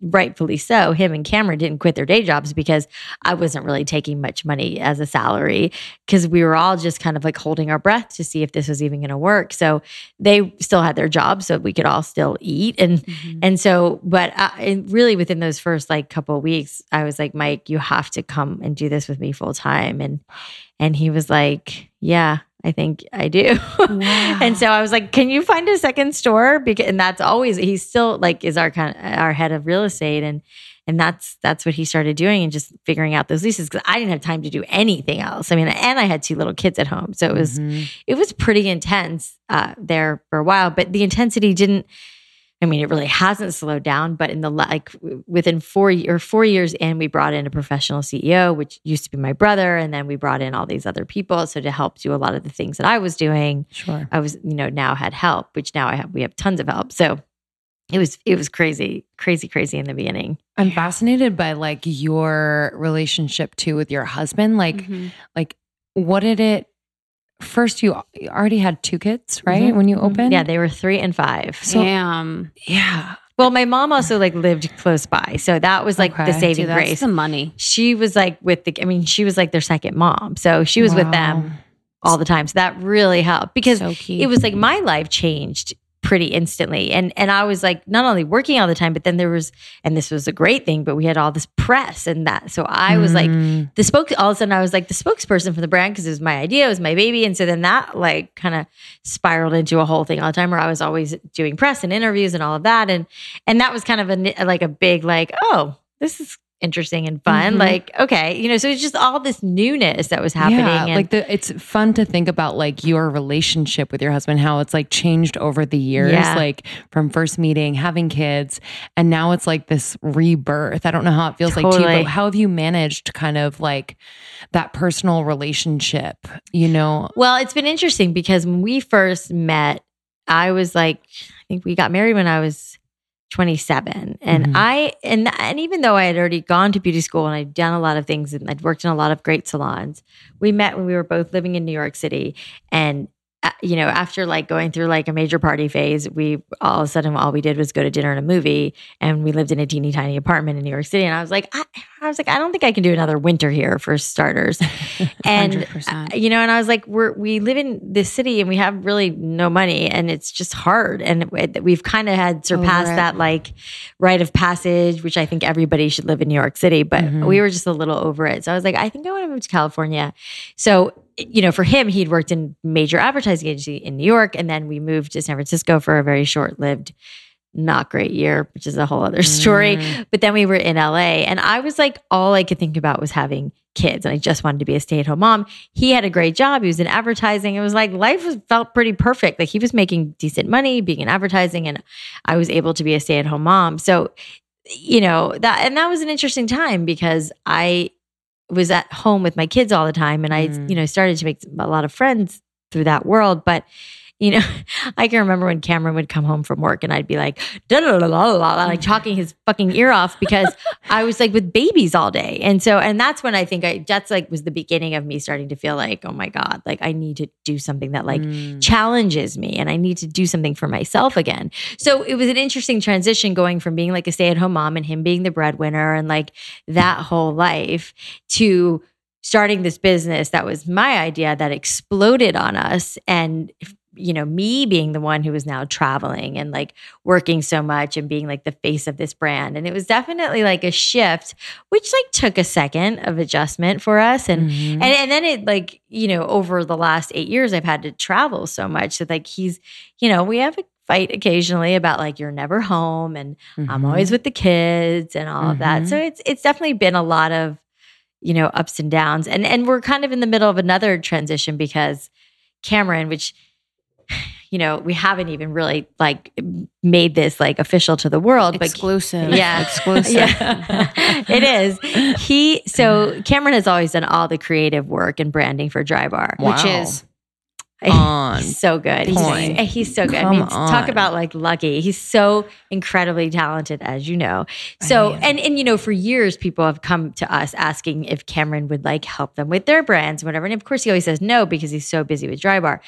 rightfully so him and cameron didn't quit their day jobs because i wasn't really taking much money as a salary because we were all just kind of like holding our breath to see if this was even going to work. So they still had their jobs so we could all still eat. And and so but uh, and really within those first like couple of weeks i was like mike you have to come and do this with me full time. And and he was like yeah i think i do and so i was like can you find a second store because and that's always he's still like is our kind of our head of real estate and and that's that's what he started doing and just figuring out those leases because i didn't have time to do anything else i mean and i had two little kids at home so it was Mhm. it was pretty intense uh, there for a while, but the intensity didn't. I mean, it really hasn't slowed down. But in the like within four or four years in, we brought in a professional CEO, which used to be my brother, and then we brought in all these other people. So to help do a lot of the things that I was doing, Sure. I was you know now had help, which now I have. We have tons of help. So it was it was crazy, crazy, crazy in the beginning. I'm fascinated by like your relationship too with your husband. Like, Mhm. like what did it? First, you you already had two kids, right? Mhm. When you opened, Yeah, they were three and five. So- Damn. yeah. Well, my mom also like lived close by, so that was like the saving Dude, that's grace. the money. she was like with the i mean she was like their second mom so she was with them all the time so that really helped because so it was like my life changed pretty instantly and and i was like not only working all the time but then there was and this was a great thing but we had all this press and that so i was like Mm. the spoke all of a sudden I was like the spokesperson for the brand because it was my idea, it was my baby. And so then that like kind of spiraled into a whole thing all the time where I was always doing press and interviews and all of that. And and that was kind of a like a big like, oh, this is interesting and fun. Mhm. Like, okay, you know, so it's just all this newness that was happening. Yeah, and like the, it's fun to think about like your relationship with your husband, how it's like changed over the years, Yeah. like from first meeting, having kids, and now it's like this rebirth. I don't know how it feels like to you, but how have you managed kind of like that personal relationship? You know, Well, it's been interesting because when we first met, I was like, I think we got married when I was 27. And Mhm. I and and even though I had already gone to beauty school and I'd done a lot of things and I'd worked in a lot of great salons, we met when we were both living in New York City and uh, you know, after like going through like a major party phase, we all of a sudden all we did was go to dinner and a movie, and we lived in a teeny tiny apartment in New York City. And I was like, I, I was like, I don't think I can do another winter here for starters. and 100%. uh, you know and i was like we're we live in this city and we have really no money and it's just hard and it- we've kind of had surpassed that like rite of passage which i think everybody should live in new york city but Mhm. we were just a little over it so i was like i think i want to move to california so you know for him he'd worked in major advertising agency in new york and then we moved to san francisco for a very short lived not great year which is a whole other story Mm. but then we were in LA and I was like, all I could think about was having kids. And I just wanted to be a stay at home mom. He had a great job. He was in advertising. It was like life was, felt pretty perfect. Like he was making decent money being in advertising and I was able to be a stay at home mom. So, you know, that, and that was an interesting time because I was at home with my kids all the time and I, Mm. you know, started to make a lot of friends through that world. But you know, I can remember when Cameron would come home from work and I'd be like, da da da da da, like talking his fucking ear off because I was like with babies all day. And so, and that's when I think I, that's like was the beginning of me starting to feel like, oh my God, like I need to do something that like Mm. challenges me and I need to do something for myself again. So it was an interesting transition going from being like a stay at home mom and him being the breadwinner and like that whole life to starting this business that was my idea that exploded on us and you know me being the one who was now traveling and like working so much and being like the face of this brand and it was definitely like a shift which like took a second of adjustment for us and Mhm. and and then it like you know over the last eight years I've had to travel so much that like he's you know we have a fight occasionally about like you're never home and I'm Mhm. always with the kids and all of that Mhm. so it's it's definitely been a lot of you know ups and downs and and we're kind of in the middle of another transition because Cameron which you know we haven't even really like made this like official to the world but exclusive. Yeah. Exclusive. yeah, it is. He so Cameron has always done all the creative work and branding for Drybar. Wow. Which is on. He's so good. He's, point. Eh, he's so good. I Come mean, talk about like lucky. He's so incredibly talented, as you know. So, and and you know, for years, people have come to us asking if Cameron would like help them with their brands, whatever. And of course, he always says no because he's so busy with Drybar.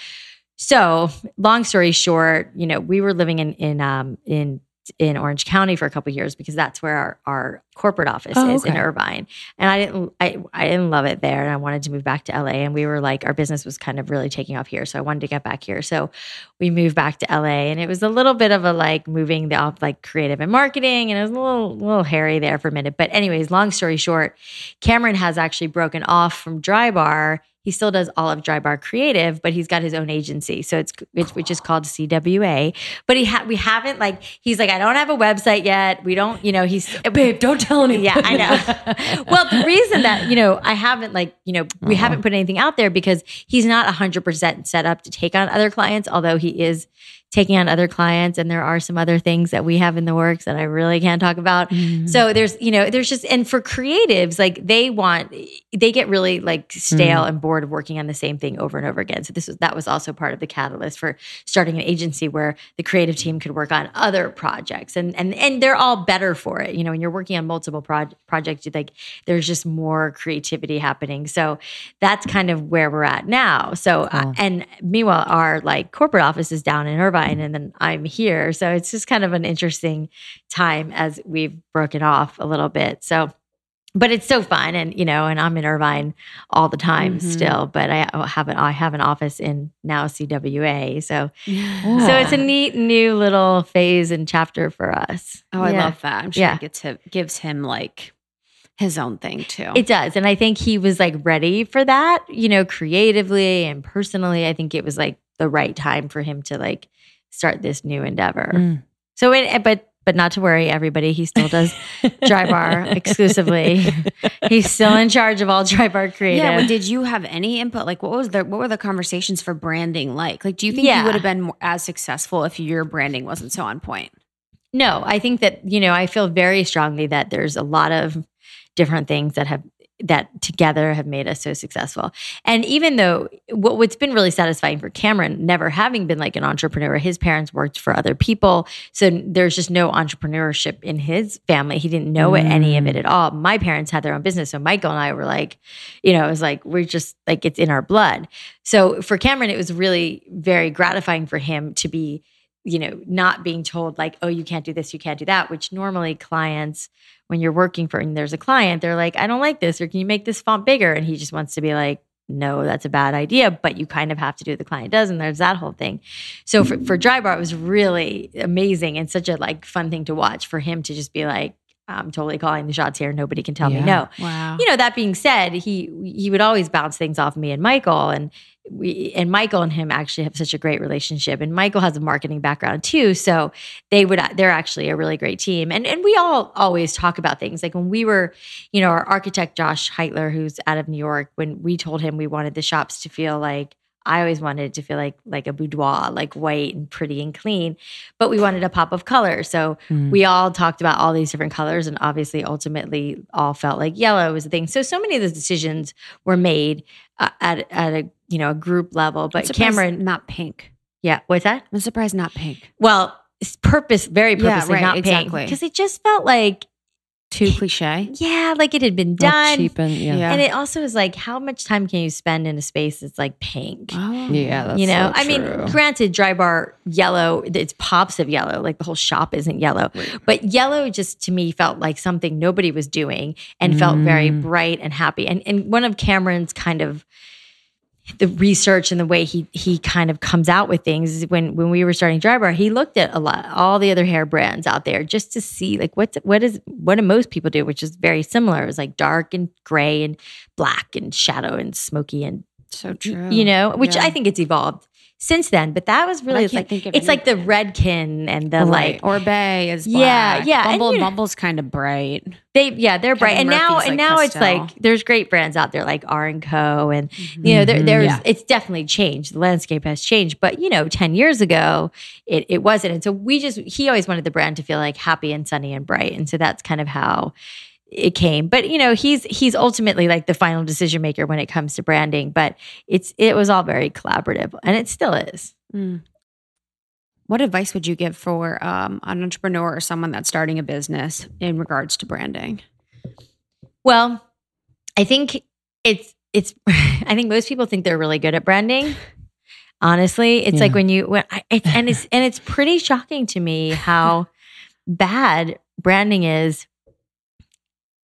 So, long story short, you know, we were living in in um in in Orange County for a couple years because that's where our, our corporate office Oh, is in. Irvine. And I didn't I I didn't love it there and I wanted to move back to LA and we were like our business was kind of really taking off here. So I wanted to get back here. So we moved back to LA and it was a little bit of a like moving the off like creative and marketing and it was a little little hairy there for a minute. But anyways, long story short, Cameron has actually broken off from Drybar. He still does all of Drybar Creative, but he's got his own agency, so it's, it's which is called CWA. But he ha- we haven't like he's like I don't have a website yet. We don't, you know, he's Babe, don't tell anyone. yeah, I know. well, the reason that, you know, I haven't like, you know, we uh-huh. haven't put anything out there because he's not 100% set up to take on other clients, although he is taking on other clients and there are some other things that we have in the works that I really can't talk about. So there's, you know, there's just and for creatives, like they want they get really like stale and bored of working on the same thing over and over again. So this was that was also part of the catalyst for starting an agency where the creative team could work on other projects and and and they're all better for it. You know, when you're working on multiple proj- projects, you like there's just more creativity happening. So that's kind of where we're at now. So uh, and meanwhile, our like corporate office is down in Irvine, and then I'm here. So it's just kind of an interesting time as we've broken off a little bit. So. But it's so fun, and you know, and I'm in Irvine all the time Mhm. still. But I have an I have an office in now CWA, so so it's a neat new little phase and chapter for us. Oh, I Yeah. love that. I'm sure Yeah. it gets him, gives him like his own thing too. It does. And I think he was like ready for that, you know, creatively and personally. I think it was like the right time for him to like start this new endeavor. Mm. So it, but, but not to worry, everybody. He still does Drybar exclusively. He's still in charge of all Drybar creative. Yeah. Well, did you have any input? Like, what was the what were the conversations for branding like? Like, do you think Yeah. you would have been more, as successful if your branding wasn't so on point? No, I think that, you know, I feel very strongly that there's a lot of different things that have that together have made us so successful. And even though what, what's been really satisfying for Cameron, never having been like an entrepreneur, his parents worked for other people. So there's just no entrepreneurship in his family. He didn't know it, any of it at mm. all. My parents had their own business. So Michael and I were like, you know, it was like, we're just like, it's in our blood. So for Cameron, it was really very gratifying for him to be you know, not being told like, oh, you can't do this, you can't do that, which normally clients, when you're working for and there's a client, they're like, I don't like this, or can you make this font bigger? And he just wants to be like, no, that's a bad idea, but you kind of have to do what the client does. And there's that whole thing. So for, for Drybar, it was really amazing and such a like fun thing to watch for him to just be like, I'm totally calling the shots here. Nobody can tell me no Wow. you know that being said he he would always bounce things off me and michael and we and michael and him actually have such a great relationship and michael has a marketing background too so they would they're actually a really great team and and we all always talk about things like when we were you know our architect josh heitler who's out of new york when we told him we wanted the shops to feel like I always wanted it to feel like like a boudoir, like white and pretty and clean, but we wanted a pop of color. So Mm. we all talked about all these different colors and obviously ultimately all felt like yellow was the thing so so many of those decisions were made uh, at at a you know a group level I'm but cameron not pink. yeah what's that I'm surprised not pink. well it's purpose very Yeah, purposely right, not pink exactly. because it just felt like Too cliche. yeah like it had been Well, done cheap and yeah. Yeah. and it also is like how much time can you spend in a space that's like pink Oh. Yeah, that's you know, so I mean, granted, Drybar yellow, it's pops of yellow, like the whole shop isn't yellow, but yellow just to me felt like something nobody was doing and felt very Mm. bright and happy. And and one of Cameron's kind of the research and the way he he kind of comes out with things when when we were starting Drybar, he looked at a lot all the other hair brands out there just to see like what's what is what do most people do which is very similar it was like dark and gray and black and shadow and smoky and So true. you know, which Yeah. I think it's evolved since then. But that was really I it's can't like think of it's like the anything. Redken and the right. like Oribe is Yeah, black. yeah, and Bumble you know- Bumble's kind of bright. they yeah they're bright Kevin and now Murphy's and like now it's like there's great brands out there like R and Co and you know there, Mhm. there's Yeah. it's definitely changed the landscape has changed but you know 10 years ago it, it wasn't and so we just he always wanted the brand to feel like happy and sunny and bright and so that's kind of how it came. But you know, he's he's ultimately like the final decision maker when it comes to branding. But it's it was all very collaborative, and it still is. Mm. What advice would you give for um, an entrepreneur or someone that's starting a business in regards to branding? Well, I think it's it's. I think most people think they're really good at branding. Honestly, it's like when you when I, it's, and it's and it's pretty shocking to me how bad branding is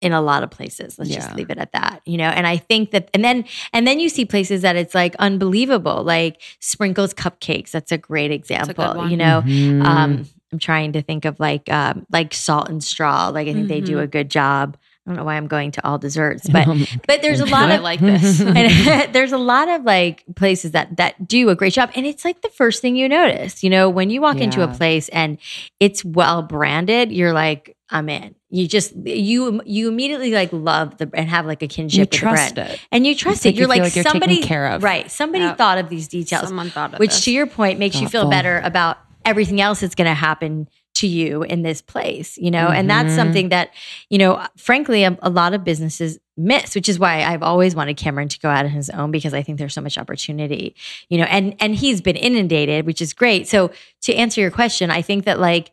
in a lot of places. Let's Yeah. just leave it at that, you know. And I think that, and then and then you see places that it's like unbelievable, like Sprinkles Cupcakes. That's a great example, one. you know. Mhm. Um, I'm trying to think of like um, like Salt and Straw. Like I think they do Mhm. a good job. I don't know why I'm going to all desserts, but but there's a lot of like this. and there's a lot of like places that that do a great job and it's like the first thing you notice you know when you walk into a place and it's well branded you're like i'm in you just you you immediately like love the and have like a kinship you with the trust brand it. and you trust make it you're you like, like you're taken somebody care of. right somebody Yep. thought of these details Someone thought of which this. to your point makes you feel better about everything else that's going to happen to you in this place you know and that's Mhm. something that you know frankly a, a lot of businesses miss which is why i've always wanted cameron to go out on his own because i think there's so much opportunity you know and and he's been inundated which is great so to answer your question i think that like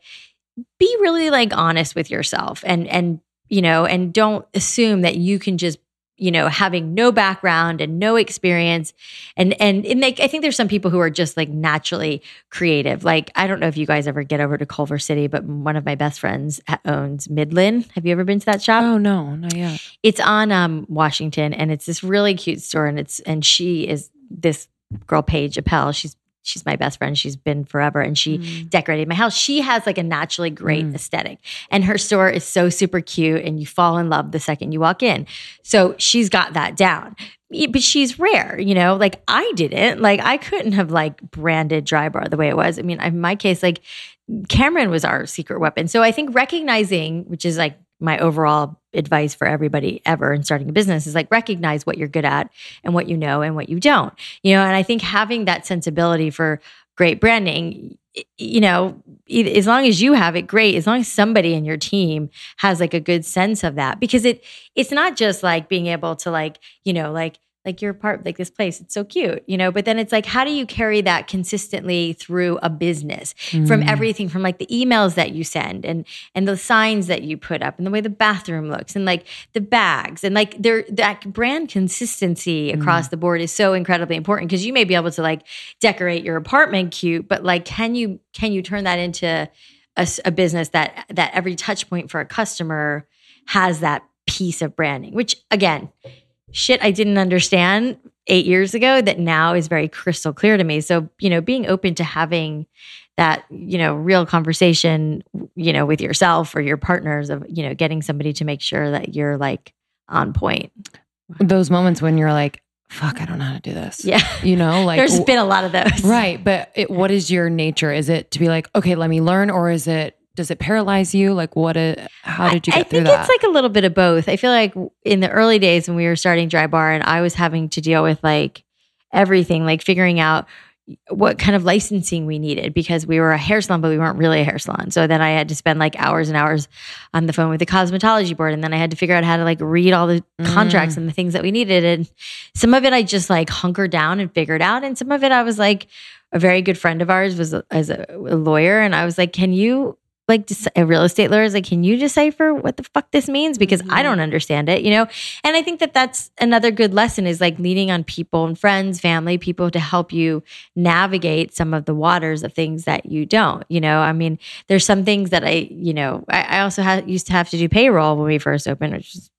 be really like honest with yourself and and you know and don't assume that you can just you know having no background and no experience and and and like i think there's some people who are just like naturally creative like i don't know if you guys ever get over to culver city but one of my best friends owns midland have you ever been to that shop Oh no, not yet. it's on um Washington and it's this really cute store and it's and she is this girl Paige Appel. She's she's my best friend. She's been forever and she Mm. decorated my house. She has like a naturally great Mm. aesthetic. And her store is so super cute and you fall in love the second you walk in. So she's got that down. But she's rare, you know, like I didn't. Like I couldn't have like branded Drybar the way it was. I mean, in my case, like Cameron was our secret weapon. So I think recognizing, which is like my overall advice for everybody ever in starting a business, is like recognize what you're good at and what you know and what you don't. You know, and I think having that sensibility for great branding, you know, as long as you have it, great. As long as somebody in your team has like a good sense of that, because it it's not just like being able to like, you know, like like you're part like this place it's so cute you know? But then it's like how do you carry that consistently through a business? From Mm. everything from like the emails that you send and and the signs that you put up and the way the bathroom looks and like the bags and like there that brand consistency across the board is so incredibly important because you may be able to like decorate your apartment cute but like can you can you turn that into a business that that every touch point for a customer has that piece of branding which again shit I didn't understand eight years ago that now is very crystal clear to me. So, you know, being open to having that, you know, real conversation, you know, with yourself or your partners of, you know, getting somebody to make sure that you're like on point. Those moments when you're like, fuck, I don't know how to do this. Yeah. You know, like there's been a lot of those. Right. But it, what is your nature? Is it to be like, okay, let me learn, or is it does it paralyze you? Like, what? It, how did you I, get I through think that? it's like a little bit of both. I feel like in the early days when we were starting Drybar and I was having to deal with like everything, like figuring out what kind of licensing we needed because we were a hair salon, but we weren't really a hair salon. So then I had to spend like hours and hours on the phone with the cosmetology board. And then I had to figure out how to like read all the contracts mm. and the things that we needed. And some of it I just like hunkered down and figured out. And some of it I was like, a very good friend of ours was as a, a lawyer. And I was like, can you like a real estate lawyer is like, can you decipher what the fuck this means? Because I don't mm-hmm. understand it, you know? And I think that that's another good lesson is like leaning on people and friends, family, people to help you navigate some of the waters of things that you don't, you know? I mean, there's some things that I, you know, I, I also ha- used to have to do payroll when we first opened, which is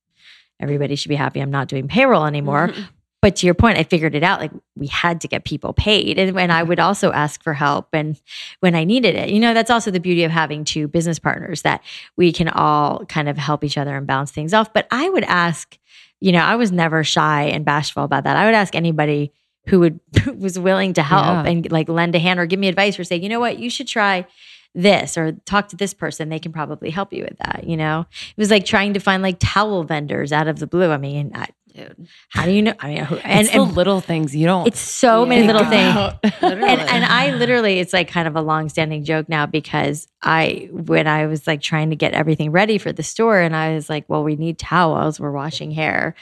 everybody should be happy I'm not doing payroll anymore. But to your point, I figured it out. Like we had to get people paid. And when I mm-hmm. would also ask for help and when I needed it, you know, that's also the beauty of having two business partners that we can all kind of help each other and bounce things off. But I would ask, you know, I was never shy and bashful about that. I would ask anybody who would who was willing to help Yeah. and like lend a hand or give me advice or say, you know what, you should try this or talk to this person. They can probably help you with that. You know, it was like trying to find like towel vendors out of the blue. I mean, I, dude. How do you know? I mean, who- And, it's and little things you don't. it's so many little things. things. and and I literally it's like kind of a long-standing joke now because I when I was like trying to get everything ready for the store and I was like, well, we need towels. We're washing hair.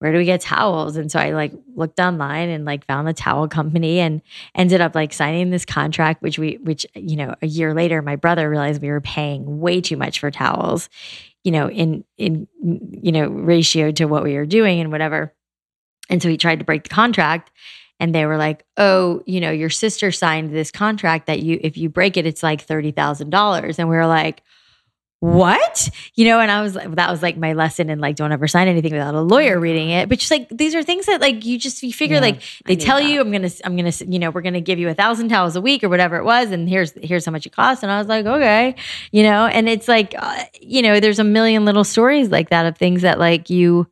Where do we get towels? And so I like looked online and like found the towel company and ended up like signing this contract, which we which you know a year later my brother realized we were paying way too much for towels, you know, in in you know ratio to what we were doing and whatever. And so he tried to break the contract and they were like, "Oh, you know, your sister signed this contract that you if you break it it's like $30,000." And we were like, "What?" You know, and I was like that was like my lesson in like don't ever sign anything without a lawyer reading it. But just like these are things that like you just you figure Yeah, like they tell that. you I'm going to I'm going to you know, we're going to give you a 1000 towels a week or whatever it was and here's here's how much it costs and I was like, "Okay." You know, and it's like uh, you know, there's a million little stories like that of things that like you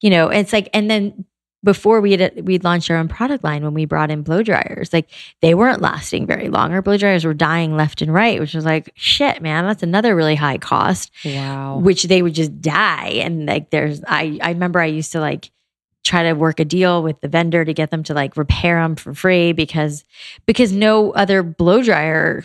you know, it's like and then before we had we'd launched our own product line when we brought in blow dryers. Like they weren't lasting very long. Our blow dryers were dying left and right which was like shit man that's another really high cost. Wow. which they would just die. And like there's i i remember i used to like try to work a deal with the vendor to get them to like repair them for free because because no other blow dryer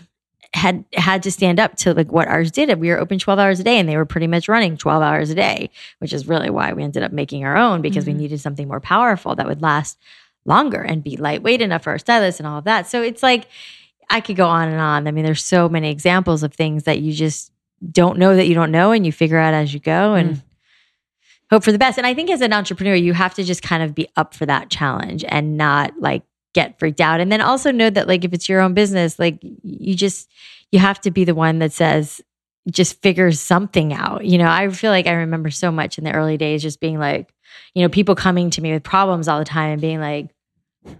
had had to stand up to like what ours did. We were open 12 hours a day and they were pretty much running 12 hours a day, which is really why we ended up making our own because we mm-hmm. needed something more powerful that would last longer and be lightweight enough for our stylists and all of that. So it's like I could go on and on. I mean, there's so many examples of things that you just don't know that you don't know and you figure out as you go mm. and hope for the best. And I think as an entrepreneur, you have to just kind of be up for that challenge and not like get freaked out. And then also know that like if it's your own business, like you just you have to be the one that says just figure something out. You know, I feel like I remember so much in the early days just being like, you know, people coming to me with problems all the time and being like,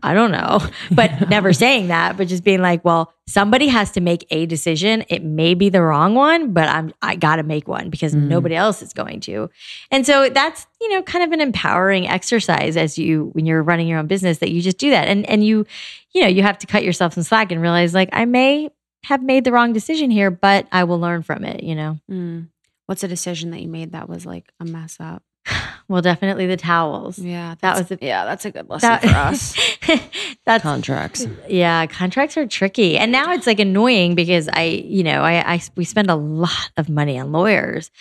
I don't know, but never saying that, but just being like, well, somebody has to make a decision. It may be the wrong one, but I'm I got to make one because Mm. nobody else is going to. And so that's, you know, kind of an empowering exercise as you when you're running your own business that you just do that. And and you you know, you have to cut yourself some slack and realize like I may have made the wrong decision here, but I will learn from it, you know. Mm. What's a decision that you made that was like a mess up? Well, definitely the towels. Yeah, That was a- yeah, that's a good lesson That- for us. that's Contracts. Yeah, contracts are tricky. And now it's like annoying because I, you know, I, I we spend a lot of money on lawyers,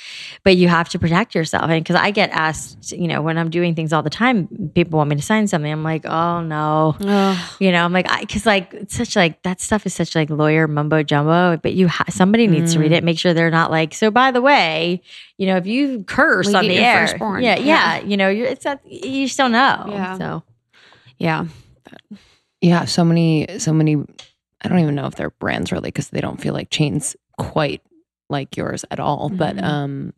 but you have to protect yourself. And because I get asked, you know, when I'm doing things all the time, people want me to sign something. I'm like, oh no, you know, I'm like, I, cause like it's such like that stuff is such like lawyer mumbo jumbo, but you, ha- somebody needs to read it, mm. make sure they're not like, so by the way, you know, if you curse We on the air, yeah, yeah, Yeah. you know, you're, it's not, you just don't know. Yeah. So yeah, Yeah, so many, so many. I don't even know if they're brands really because they don't feel like chains quite like yours at all. But Mhm. um,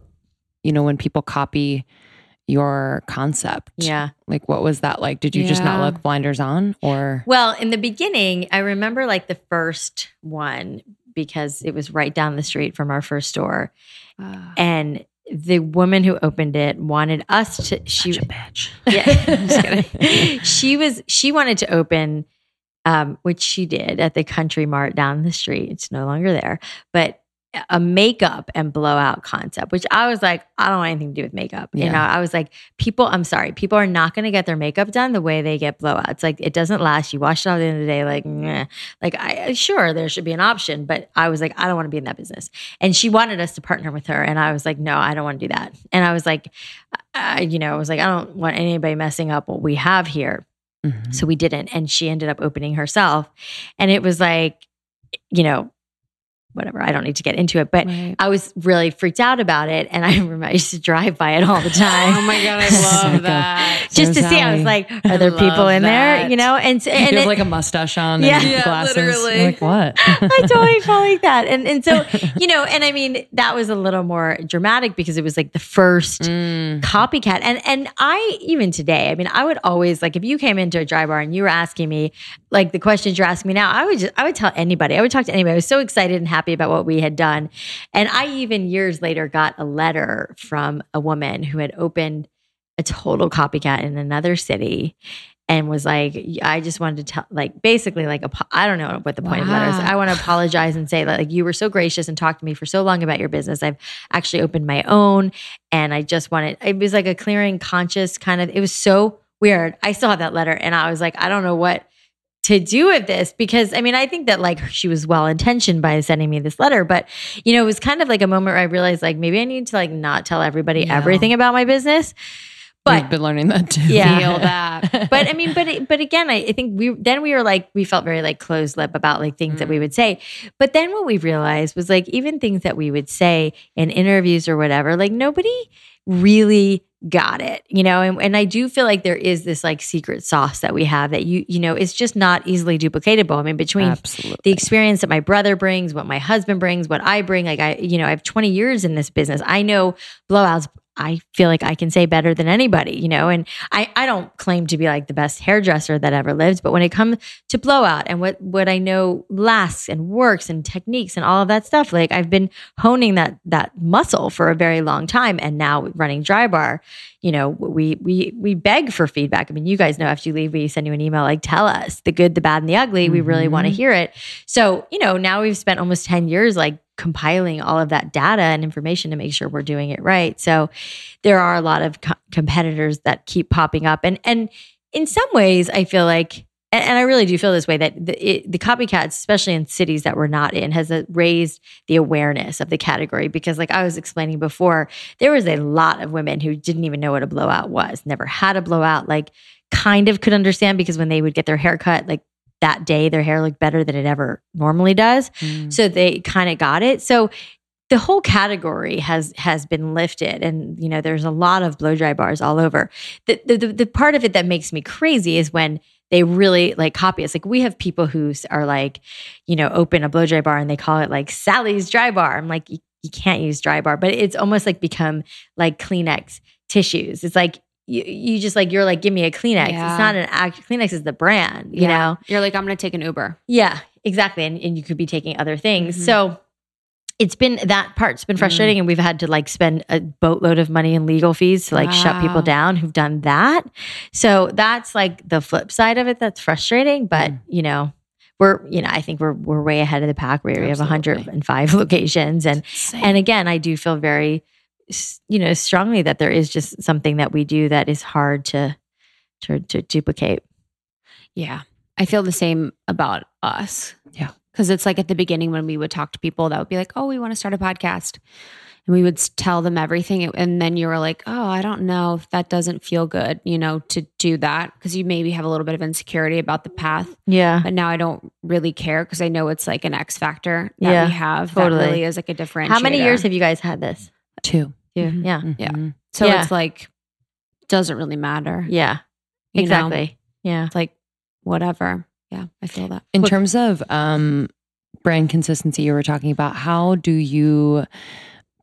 you know, when people copy your concept, yeah. like what was that like? Did you just not look blinders on, or Well, in the beginning, I remember like the first one because it was right down the street from our first store. Uh, And the woman who opened it wanted us to she such a bitch? yeah, just kidding. she was she wanted to open um which she did at the country mart down the street. It's no longer there, but a makeup and blowout concept, which I was like, I don't want anything to do with makeup. You know, I was like, people, I'm sorry, people are not going to get their makeup done the way they get blowouts. Like, it doesn't last. You wash it out at the end of the day, like, like, I sure there should be an option, but I was like, I don't want to be in that business. And she wanted us to partner with her, and I was like, no, I don't want to do that. And I was like, I, you know, I was like, I don't want anybody messing up what we have here. Mhm. So we didn't. And she ended up opening herself. And it was like, you know, whatever. I don't need to get into it, but right. I was really freaked out about it. And I remember I used to drive by it all the time. Oh my god, I love that. Just to see, I was like, are there people in there? You know, and and it- like a mustache on Yeah. and Yeah, glasses. literally. Like what? I totally felt like that. And and so, you know, and I mean, that was a little more dramatic because it was like the first Mm. copycat. And and I even today, I mean, I would always like if you came into a Drybar and you were asking me like the questions you're asking me now, I would just I would tell anybody. I would talk to anybody. I was so excited and happy about what we had done. And I even years later got a letter from a woman who had opened a total copycat in another city and was like, I just wanted to tell, like, basically, like, I don't know what the point of the letter is. I want to apologize and say, that like, you were so gracious and talked to me for so long about your business. I've actually opened my own, and I just wanted, it was like a clearing conscious kind of, it was so weird. I still have that letter, and I was like, I don't know what to do with this because I mean, I think that like she was well intentioned by sending me this letter, but you know, it was kind of like a moment where I realized like maybe I need to like not tell everybody Yeah. everything about my business. But We've But been learning that too. Yeah. Feel that. but I mean, but but again, I, I think we then we were like we felt very like closed lip about like things that we mm. would say. But then what we realized was like even things that we would say in interviews or whatever, like nobody really got it, you know. And, and I do feel like there is this like secret sauce that we have that you you know it's just not easily duplicatable. I mean, between Absolutely. the experience that my brother brings, what my husband brings, what I bring. Like I, you know, I have 20 years in this business. I know blowouts. I feel like I can say better than anybody, you know, and I, I don't claim to be like the best hairdresser that ever lived, but when it comes to blowout and what, what I know lasts and works and techniques and all of that stuff, like I've been honing that, that muscle for a very long time. And now running Drybar, you know, we, we, we beg for feedback. I mean, you guys know after you leave, we send you an email, like tell us the good, the bad and the ugly. We really want to mm-hmm. hear it. So, you know, now we've spent almost 10 years like compiling all of that data and information to make sure we're doing it right. So there are a lot of co- competitors that keep popping up. And and in some ways, I feel like and, and I really do feel this way that the, it, the copycats, especially in cities that we're not in, has uh, raised the awareness of the category. Because, like I was explaining before, there was a lot of women who didn't even know what a blowout was, never had a blowout, like kind of could understand because when they would get their hair cut, like that day, their hair looked better than it ever normally does. Mm. So they kind of got it. So the whole category has has been lifted and you know there's a lot of blow dry bars all over. The the, the, the part of it that makes me crazy is when they really like copy us. Like we have people who are like, you know, open a blow dry bar and they call it like Sally's Drybar. I'm like, you, you can't use Drybar, but it's almost like become like Kleenex tissues. It's like you, you just like you're like, give me a Kleenex. Yeah. It's not an act. Kleenex is the brand, you Yeah. know. You're like, I'm going to take an Uber. Yeah, exactly. And, and you could be taking other things. Mhm. So it's been that part's been frustrating. And we've had to like spend a boatload of money in legal fees to like shut people down who've done that. So that's like the flip side of it that's frustrating. But, you know, we're, you know, I think we're we're way ahead of the pack we have 105 locations. And and again, I do feel very you know, strongly that there is just something that we do that is hard to to, to duplicate. Yeah. I feel the same about us. Yeah. Because it's like at the beginning when we would talk to people that would be like, oh, we want to start a podcast. And we would tell them everything. And then you were like, oh, I don't know if that doesn't feel good, you know, to do that. Because you maybe have a little bit of insecurity about the path. Yeah. But now I don't really care because I know it's like an X factor that Yeah, we have. totally. That really is like a differentiator. How many years have you guys had this? Two. Two. Mhm. Yeah. Yeah. Mhm. So Yeah. it's like, doesn't really matter. Yeah. you know? Exactly. Yeah. It's like, whatever. Yeah. I feel that. In Look- terms of um, brand consistency, you were talking about how do you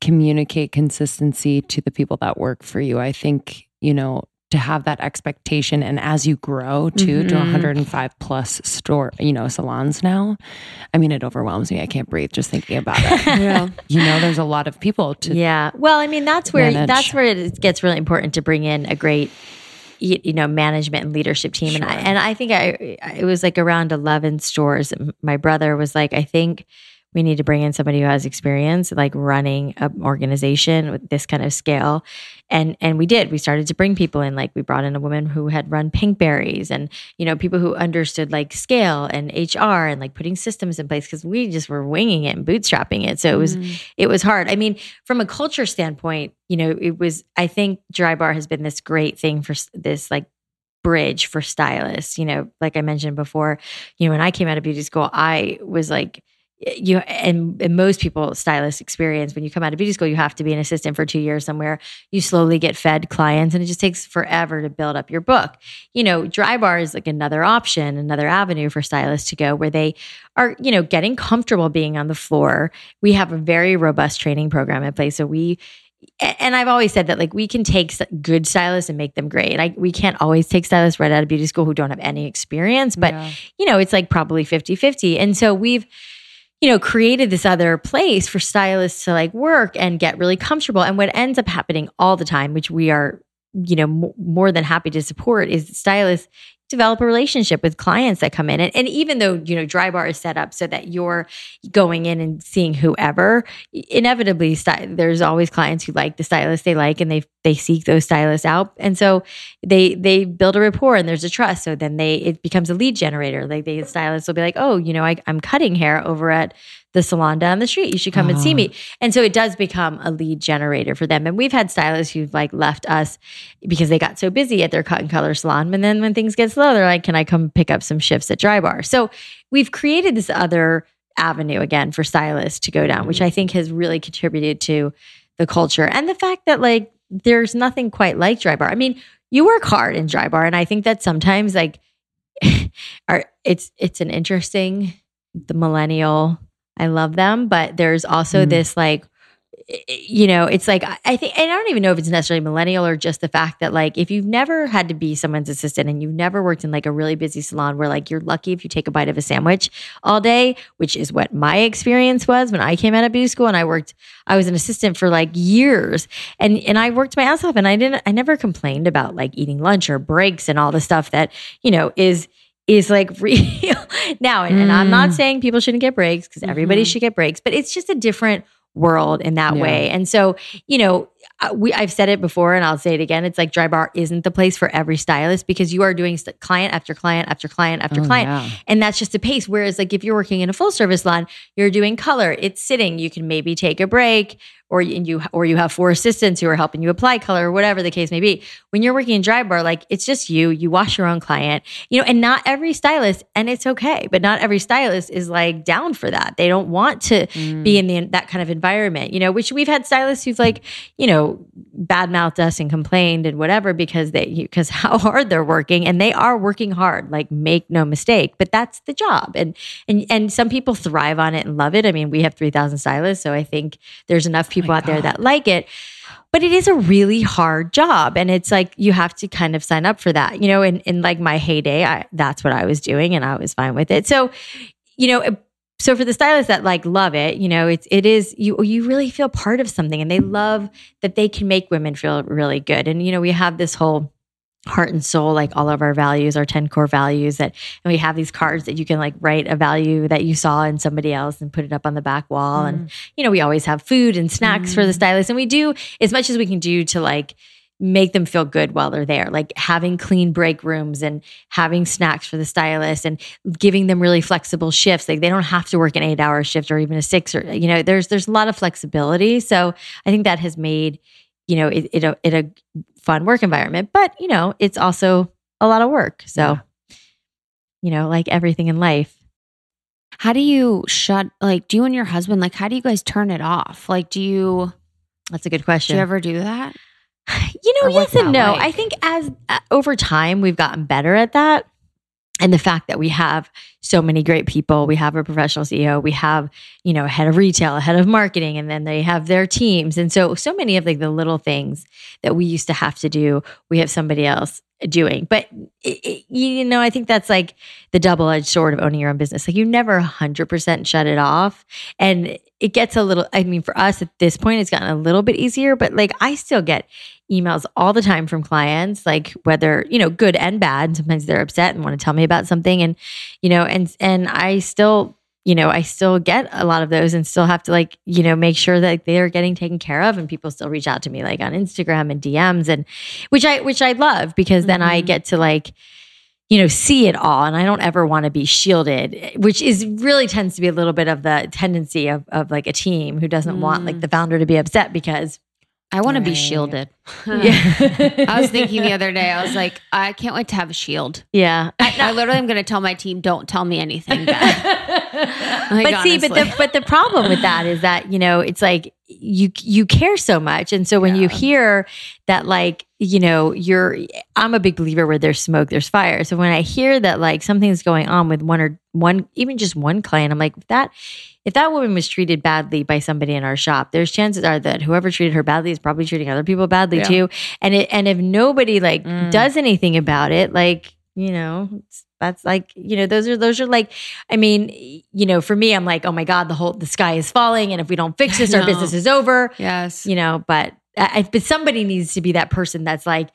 communicate consistency to the people that work for you? I think, you know, to have that expectation and as you grow too to Mhm. 105 plus store, you know, salons now, I mean, it overwhelms me. I can't breathe just thinking about it. Yeah. you know, there's a lot of people to yeah. Well, I mean, that's where manage. that's where it gets really important to bring in a great you know management and leadership team and I and I think I I- it was like around 11 stores my brother was like I think we need to bring in somebody who has experience like running an organization with this kind of scale and and we did. We started to bring people in. Like we brought in a woman who had run Pinkberries and you know people who understood like scale and hr and like putting systems in place because we just were winging it and bootstrapping it. So it was Mm. it was hard. I mean from a culture standpoint you know it was i think Drybar has been this great thing for this like bridge for stylists. You know like i mentioned before you know when i came out of beauty school i was like you and, and most people stylist experience when you come out of beauty school you have to be an assistant for two years somewhere you slowly get fed clients and it just takes forever to build up your book you know Drybar is like another option another avenue for stylists to go where they are you know getting comfortable being on the floor we have a very robust training program in place so we and I've always said that like we can take good stylists and make them great. Like we can't always take stylists right out of beauty school who don't have any experience, but Yeah. you know, it's like probably 50 50. And so we've, you know, created this other place for stylists to like work and get really comfortable. And what ends up happening all the time, which we are, you know, m- more than happy to support, is stylists develop a relationship with clients that come in. And, and even though, you know, Drybar is set up so that you're going in and seeing whoever, inevitably there's always clients who like the stylist they like and they they seek those stylists out. And so they they build a rapport and there's a trust. So then they it becomes a lead generator. Like the stylist will be like, oh, you know, I, I'm cutting hair over at the salon down the street. You should come and see uh-huh. me. And so it does become a lead generator for them. And we've had stylists who've like left us because they got so busy at their cut and color salon. And then when things get slow, they're like, can I come pick up some shifts at Drybar? So we've created this other avenue again for stylists to go down, which mm-hmm. I think has really contributed to the culture and the fact that like there's nothing quite like Drybar. I mean, you work hard in Drybar, and I think that sometimes like are it's it's an interesting the millennial I love them, but there's also Mm. this like, you know, it's like I I think, and I don't even know if it's necessarily millennial or just the fact that like if you've never had to be someone's assistant and you've never worked in like a really busy salon where like you're lucky if you take a bite of a sandwich all day, which is what my experience was when I came out of beauty school and I worked, I was an assistant for like years and and I worked my ass off and I didn't, I never complained about like eating lunch or breaks and all the stuff that you know is is like real now. And, and I'm not Mm. saying people shouldn't get breaks because everybody Mhm. should get breaks, but it's just a different world in that Yeah. way. And so, you know, uh, we I've said it before and I'll say it again. It's like Drybar isn't the place for every stylist because you are doing st- client after client after client after Oh, client. yeah. And that's just a pace. Whereas, like, if you're working in a full service salon, you're doing color, it's sitting. You can maybe take a break, or you, or you have four assistants who are helping you apply color, or whatever the case may be. When you're working in Drybar, like it's just you. You wash your own client, you know. And not every stylist, and it's okay, but not every stylist is like down for that. They don't want to Mm. be in the that kind of environment, you know. Which we've had stylists who've like, you know, badmouthed us and complained and whatever because they because how hard they're working and they are working hard. Like make no mistake, but that's the job, and and and some people thrive on it and love it. I mean, we have three thousand stylists, so I think there's enough people out there that like it. But it is a really hard job, and it's like you have to kind of sign up for that, you know. In in like my heyday, I, that's what I was doing, and I was fine with it. So, you know, so for the stylists that like love it, you know, it's it is you you really feel part of something and they love that they can make women feel really good. And you know, we have this whole heart and soul, like all of our values, our 10 core values that and we have these cards that you can like write a value that you saw in somebody else and put it up on the back wall. And mm. you know, we always have food and snacks for the mm. stylists. And we do as much as we can do to like make them feel good while they're there like having clean break rooms and having snacks for the stylist and giving them really flexible shifts like they don't have to work an eight hour shift or even a six or you know there's there's a lot of flexibility so i think that has made you know it, it, a, it a fun work environment but you know it's also a lot of work so you know like everything in life How do you shut like do you and your husband like how do you guys turn it off? Like do you that's a good question. do you ever do that? You know, Or yes and no. like? I think as uh, over time we've gotten better at that. And the fact that we have so many great people, we have a professional CEO, we have, you know, head of retail, head of marketing, and then they have their teams. And so, so many of like the little things that we used to have to do, we have somebody else doing. But, it, it- you know, I think that's like the double edged sword of owning your own business. Like you never 100% shut it off. And it gets a little, I mean, for us at this point, it's gotten a little bit easier, but like I still get emails all the time from clients, like whether, you know, good and bad. Sometimes they're upset and want to tell me about something. And, you know, and, and I still, you know, I still get a lot of those and still have to like, you know, make sure that they're getting taken care of and people still reach out to me like on Instagram and DMs and which I which I love because then I Mhm. get to like you know see it all and I don't ever want to be shielded which is really tends to be a little bit of the tendency of of like a team who doesn't want like Mm. the founder to be upset because I want to be shielded. yeah I was thinking the other day, I was like, I can't wait to have a shield. yeah I literally am going to tell my team, don't tell me anything bad. Oh like, but see, but the but the problem with that is that you know it's like you you care so much, and so when you hear that, like you know, you're I'm a big believer where there's smoke, there's fire. So when I hear that like something's going on with one or one, even just one client, I'm like that. If that woman was treated badly by somebody in our shop, there's chances are that whoever treated her badly is probably treating other people badly Yeah. too. And it and if nobody like Mm. does anything about it, like you know, that's like you know those are those are like I mean, you know, for me, I'm like, oh my God, the whole the sky is falling, and if we don't fix this, our business is over. yes. You know, but I, but somebody needs to be that person that's like,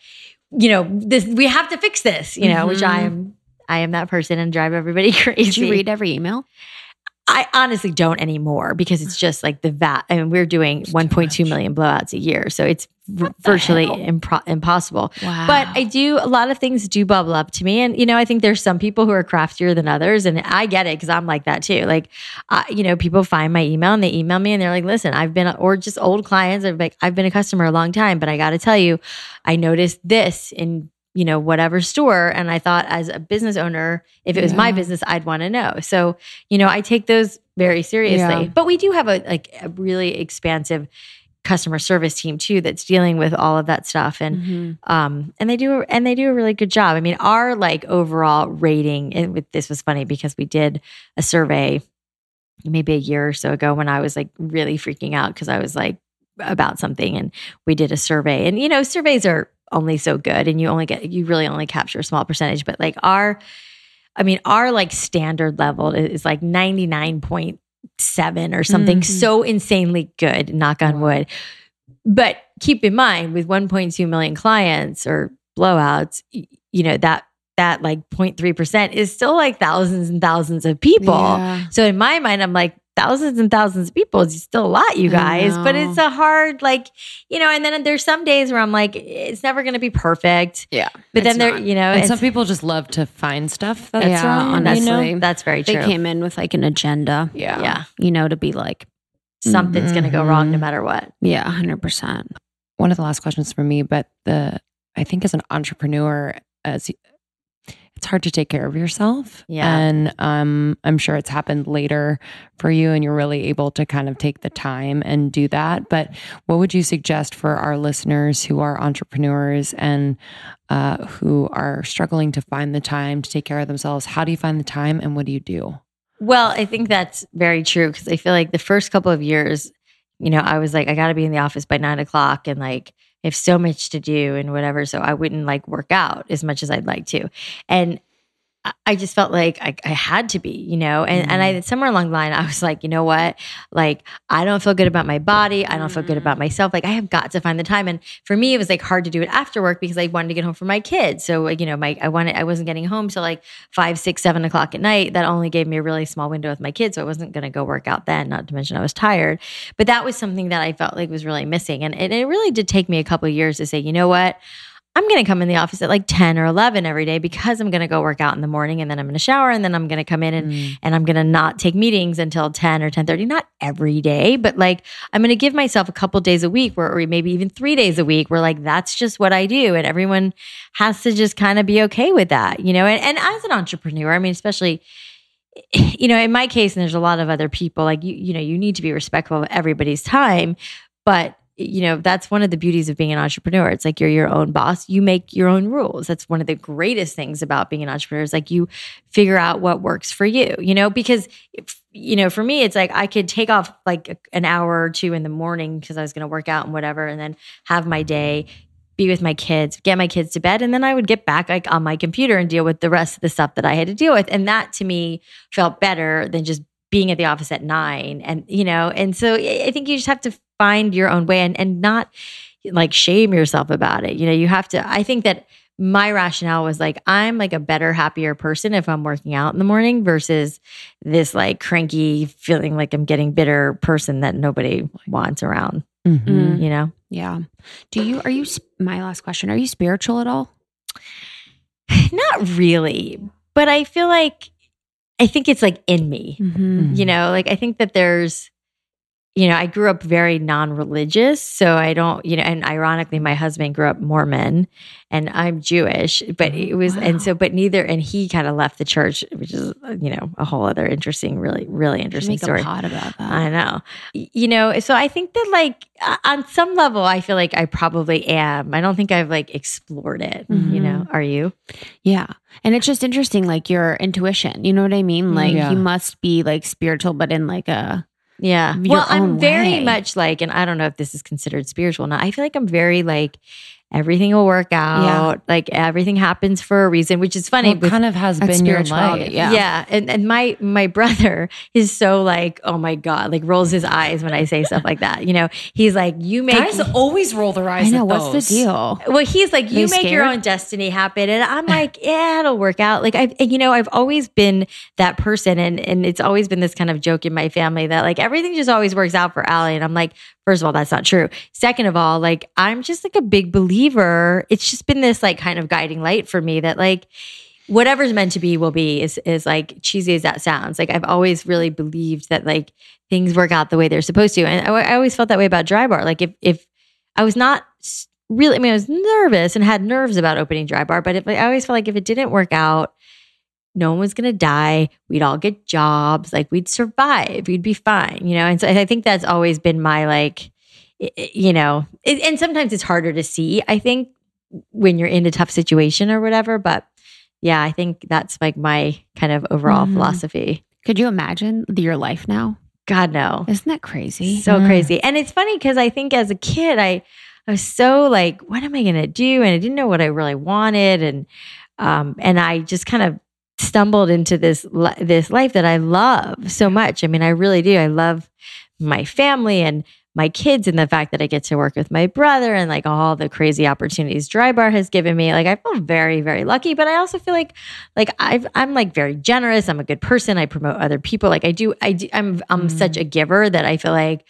you know, this we have to fix this, you know, which I am I am that person and drive everybody crazy. Did you read every email? I honestly don't anymore because it's just like the vat. I mean, we're doing 1.2 million blowouts a year, so it's v- virtually impro- impossible. Wow. But I do a lot of things do bubble up to me, and you know, I think there's some people who are craftier than others, and I get it because I'm like that too. Like, uh, you know, people find my email and they email me and they're like, "Listen, I've been," or just old clients. I've like, I've been a customer a long time, but I got to tell you, I noticed this in you know whatever store and i thought as a business owner if it was my business i'd want to know. So you know i take those very seriously. Yeah. but we do have a like a really expansive customer service team too that's dealing with all of that stuff and Mhm. um and they do and they do a really good job. I mean our like overall rating and with this was funny because we did a survey maybe a year or so ago when i was like really freaking out because i was like about something and we did a survey. And you know surveys are only so good and you only get you really only capture a small percentage but like our i mean our like standard level is like 99.7 or something Mhm. so insanely good knock on wood but keep in mind with 1.2 million clients or blowouts you know that that like 0.3% is still like thousands and thousands of people Yeah. so in my mind, I'm like, thousands and thousands of people is still a lot, you guys. But it's a hard, like, you know, and then there's some days where I'm like, it's never going to be perfect. Yeah. But then there, not. you know, And some people just love to find stuff that's Yeah, wrong. that's, you know? honestly. that's very true. They came in with like an agenda, Yeah. yeah. you know, to be like, Something's going to go wrong no Mhm. matter what. yeah, 100%. One of the last questions for me, but the I think as an entrepreneur, as it's hard to take care of yourself. Yeah. And um, I'm sure it's happened later for you and you're really able to kind of take the time and do that. But what would you suggest for our listeners who are entrepreneurs and uh, who are struggling to find the time to take care of themselves? How do you find the time and what do you do? Well, I think that's very true because I feel like the first couple of years, you know, I was like, I got to be in the office by nine o'clock and like, Have so much to do and whatever. So I wouldn't like work out as much as I'd like to. And I- just felt like I, I had to be, you know, and, and I mm. somewhere along the line, I was like, you know what? Like, I don't feel good about my body. I don't feel good about mm. myself. Like, I have got to find the time. And for me, it was like hard to do it after work because I wanted to get home for my kids. So, you know, my, I wanted, I wasn't getting home till like five, six, seven o'clock at night. That only gave me a really small window with my kids. So I wasn't going to go work out then, not to mention I was tired. But that was something that I felt like was really missing. And it, it really did take me a couple of years to say, you know what? I'm going to come in the office at like 10 or 11 every day because I'm going to go work out in the morning and then I'm going to shower and then I'm going to come in and, Mm. and I'm going to not take meetings until 10 or 10:30 not every day but like I'm going to give myself a couple days a week where or maybe even 3 days a week where like that's just what I do and everyone has to just kind of be okay with that you know and, and as an entrepreneur I mean especially you know in my case and there's a lot of other people like you you know you need to be respectful of everybody's time but you know that's one of the beauties of being an entrepreneur. It's like you're your own boss. You make your own rules. That's one of the greatest things about being an entrepreneur is like you figure out what works for you you know? Because you know for me it's like i could take off like an hour or two in the morning because i was going to work out and whatever and then have my day be with my kids get my kids to bed and then i would get back like on my computer and deal with the rest of the stuff that i had to deal with. And that to me felt better than just being at the office at nine and you know and so i I think you just have to find your own way and, and not like shame yourself about it you know you have to i think that my rationale was like i'm like a better happier person if i'm working out in the morning versus this like cranky feeling like i'm getting bitter person that nobody wants around Mhm. you know Yeah. Do you, are you, my last question, are you spiritual at all? not really but i feel like i think it's like in me Mm-hmm. you know like i think that there's you know i grew up very non-religious so i don't you know and ironically my husband grew up mormon and i'm jewish but it was and so but neither and he kind of left the church which is you know a whole other interesting really really interesting Make story a pod about that. I know. You know, so I think that like uh, on some level I feel like I probably am. I don't think I've like explored it, you Mhm. know. Are you? Yeah. And it's just interesting, like your intuition. You know what I mean? Like Yeah. you must be like spiritual, but in like a Yeah. Well, I'm very way. much like, and I don't know if this is considered spiritual or not. I feel like I'm very like everything will work out. Like everything happens for a reason, which is funny. Well, it kind of has been your life. yeah. yeah. And and my my brother is so like, oh my God, like rolls his eyes when I say stuff like that. You know, he's like, you make Guys always roll their eyes. I know. at What's those. the deal? well, he's like, you make your own destiny happen. And I'm like, yeah, it'll work out. Like I've you know, I've always been that person and and it's always been this kind of joke in my family that like everything just always works out for Alli. And I'm like, first of all, that's not true. Second of all, like I'm just like a big believer. It's just been this like kind of guiding light for me that like whatever's meant to be will be is is like cheesy as that sounds. Like I've always really believed that like things work out the way they're supposed to, and I, I always felt that way about Drybar. Like if if I was not really, I mean, I was nervous and had nerves about opening Drybar, but if I always felt like if it didn't work out. No one was gonna die. We'd all get jobs. Like we'd survive. We'd be fine, you know. And so I think that's always been my like, you know. it- and sometimes it's harder to see. I think when you're in a tough situation or whatever. But yeah, I think that's like my kind of overall Mhm. philosophy. Could you imagine your life now? God no. Isn't that crazy? So Mm. crazy. And it's funny because I think as a kid, I I was so like, what am I gonna do? And I didn't know what I really wanted. And um, and I just kind of stumbled into this this life that I love so much. I mean, I really do. I love my family and my kids and the fact that I get to work with my brother and like all the crazy opportunities Drybar has given me. Like I feel very, very lucky, but I also feel like like I've I'm like very generous. I'm a good person. I promote other people. Like I do, I do I'm I'm Mm. such a giver that I feel like,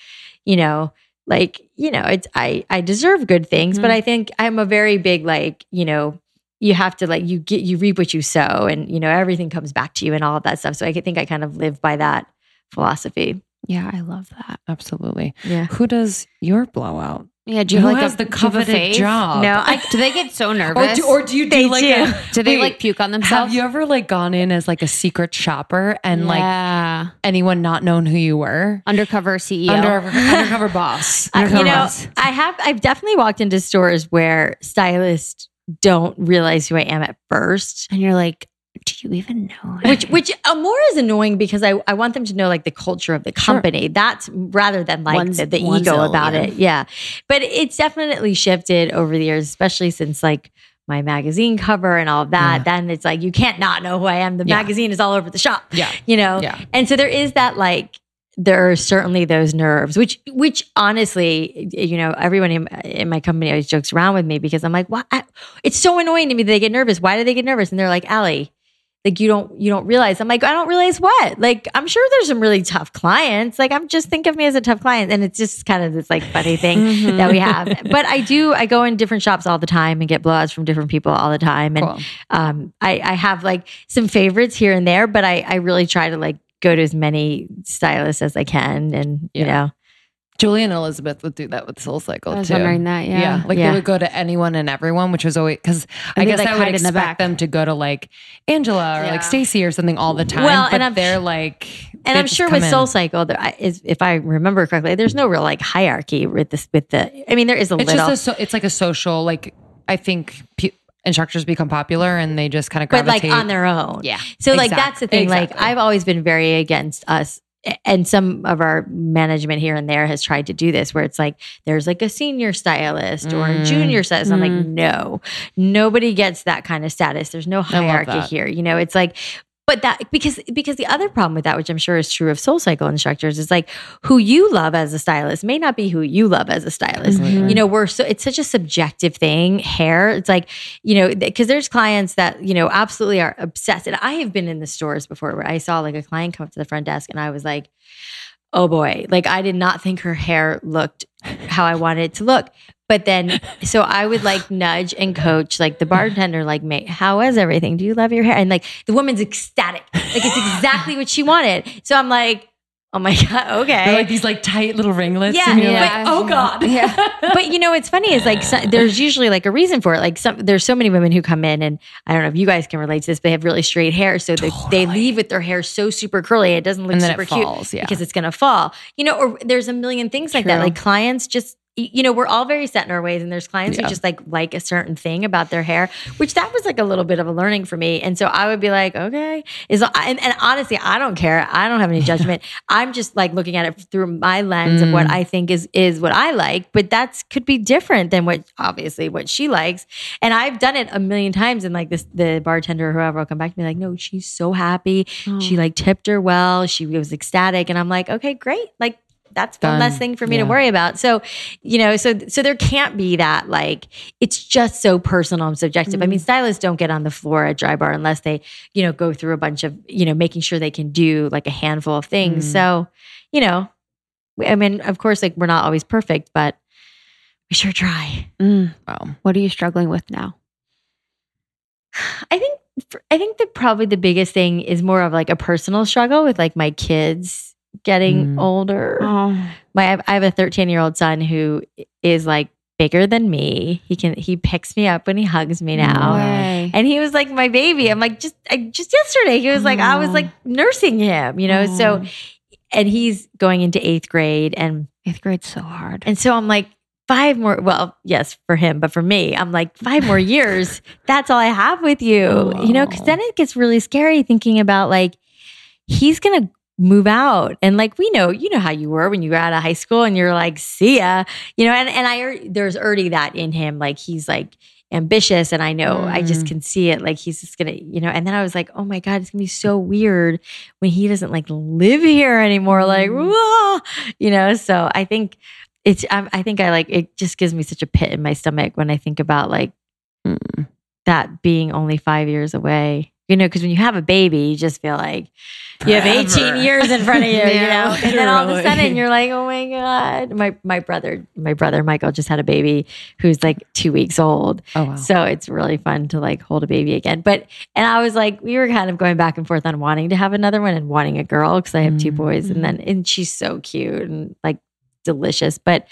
you know, like, you know, it's I I deserve good things, but Mhm. I think I'm a very big like, you know, you have to like you get you reap what you sow and you know everything comes back to you and all of that stuff. So I think I kind of live by that philosophy. Yeah, I love that. Absolutely. Yeah. Who does your blowout? Yeah, do you Who have like has a, the do you have a coveted job? No, I Do they get so Or nervous? do, or do you do They like do. a do they Wait, like puke on themselves? Have you ever like gone in as like a secret shopper and like anyone not known who you were? undercover CEO. Undercover, undercover boss. I- you know, boss. I have I've definitely walked into stores where stylists don't realize who I am at first. and you're like, do you even know? Which which uh, more is annoying because I, I want them to know like the culture of the Sure. company. That's rather than like One's- the, the ego about zillion. it. Yeah. But it's definitely shifted over the years, especially since like my magazine cover and all of that. Yeah. Then it's like you can't not know who I am. The Yeah. magazine is all over the shop. Yeah. You know? Yeah. And so there is that like there are certainly those nerves, which which honestly, you know, everyone in, in my company always jokes around with me because I'm like, what? It's so annoying to me that they get nervous. Why do they get nervous? And they're like, Alli, like you don't you don't realize. I'm like, I don't realize what? Like I'm sure there's some really tough clients. Like I'm just think of me as a tough client, and it's just kind of this like funny thing Mm-hmm. that we have. But I do. I go in different shops all the time and get blowouts from different people all the time, and Cool. um, I, I have like some favorites here and there, but I, I really try to like go to as many stylists as I can. And, you know, Julie and Elizabeth would do that with SoulCycle I was too. wondering that. Yeah. Yeah, like Yeah. they would go to anyone and everyone, which was always because I guess like, I would hide in the expect them to go to like Angela or Yeah. like Stacy or something all the time. Well, but and I'm- they're like, and they I'm sure with in. Soul Cycle, there I- is, if I remember correctly, there's no real like hierarchy with this, with the, I mean, there is a it's little, just a so, it's like a social like I think pe- instructors become popular and they just kind of but like on their own. yeah. So like that's the thing. Like. I've always been very against us. And some of our management here and there has tried to do this where it's like there's like a senior stylist or a Mm. junior stylist. I'm like, Mm. no, nobody gets that kind of status. There's no hierarchy here. You know, it's like, but that because because the other problem with that, which I'm sure is true of SoulCycle instructors, is like who you love as a stylist may not be who you love as a stylist. Mm-hmm. You know, we're so it's such a subjective thing. Hair, it's like you know, because there's clients that you know absolutely are obsessed, and I have been in the stores before where I saw like a client come up to the front desk, and I was like, oh boy, like I did not think her hair looked how I wanted it to look. But then, so I would like nudge and coach like the bartender, like, mate, how was everything? Do you love your hair? And like the woman's ecstatic. Like it's exactly what she wanted. So I'm like, oh my God, okay. They're like these like tight little ringlets. Yeah, and you're yeah. like, oh God. Yeah. but you know, what's funny is like so, there's usually like a reason for it. Like some, there's so many women who come in, and I don't know if you guys can relate to this. They have really straight hair, so they, they leave with their hair so super curly, it doesn't look super cute falls, yeah. because it's gonna fall. You know, or there's a million things like that. Like clients just you know, we're all very set in our ways, and there's clients Yeah. who just like like a certain thing about their hair, which that was like a little bit of a learning for me. And so I would be like, okay, is and, and honestly, I don't care. I don't have any judgment. I'm just like looking at it through my lens of what Mm. I think is is what I like, but that's could be different than what obviously what she likes. And I've done it a million times, and like this, the bartender or whoever will come back to me like, no, she's so happy. She like tipped her well. She was ecstatic, and I'm like, okay, great, like. That's one Done. less thing for me to worry about. So, you know, so so there can't be that like it's just so personal and subjective. I mean, stylists don't get on the floor at Drybar unless they, you know, go through a bunch of, you know, making sure they can do like a handful of things. Mm. So, you know, we- I mean, of course, like we're not always perfect, but we sure try. Mm. Wow. What are you struggling with now? I think I think that probably the biggest thing is more of like a personal struggle with like my kids getting Mm. older. Oh, my I have- a 13 year old son who is like bigger than me. He can he picks me up when he hugs me now. way. And he was like my baby. I'm like just I, just yesterday he was like I was like nursing him, you know. So and he's going into 8th grade and eighth grade's so hard. and so I'm like five more well, yes, for him, but for me, I'm like five more years. That's all I have with you. You know, cuz then it gets really scary thinking about like he's going to move out and like we know you know how you were when you were out of high school and you're like see ya you know and and i there's already that in him like he's like ambitious and i know i just Mm. can see it like he's just gonna you know and then i was like oh my god it's gonna be so weird when he doesn't like live here anymore like Mm. "Whoa," you know so i think it's I, I think i like it just gives me such a pit in my stomach when i think about like Mm. that being only five years away you know because when you have a baby you just feel like you have 18 years in front of you, you Yeah, know, and then all of a sudden you're like, oh my god, my my brother, my brother Michael just had a baby who's like two weeks old, Oh wow. so it's really fun to like hold a baby again. But and I was like, we were kind of going back and forth on wanting to have another one and wanting a girl because I have two mm. boys, and then and she's so cute and like delicious. But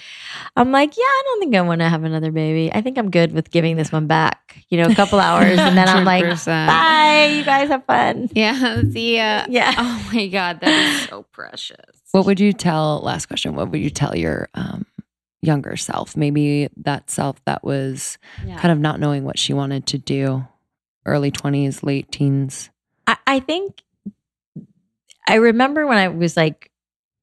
I'm like, yeah, I don't think I want to have another baby. I think I'm good with giving this one back, you know, a couple hours, and then I'm like, 100%. bye, you guys have fun. Yeah, see, uh, Yeah. Oh my god, that is so precious. What would you tell? Last question. What would you tell your um, younger self? Maybe that self that was Yeah. kind of not knowing what she wanted to do, early twenties, late teens. I, I think I remember when I was like,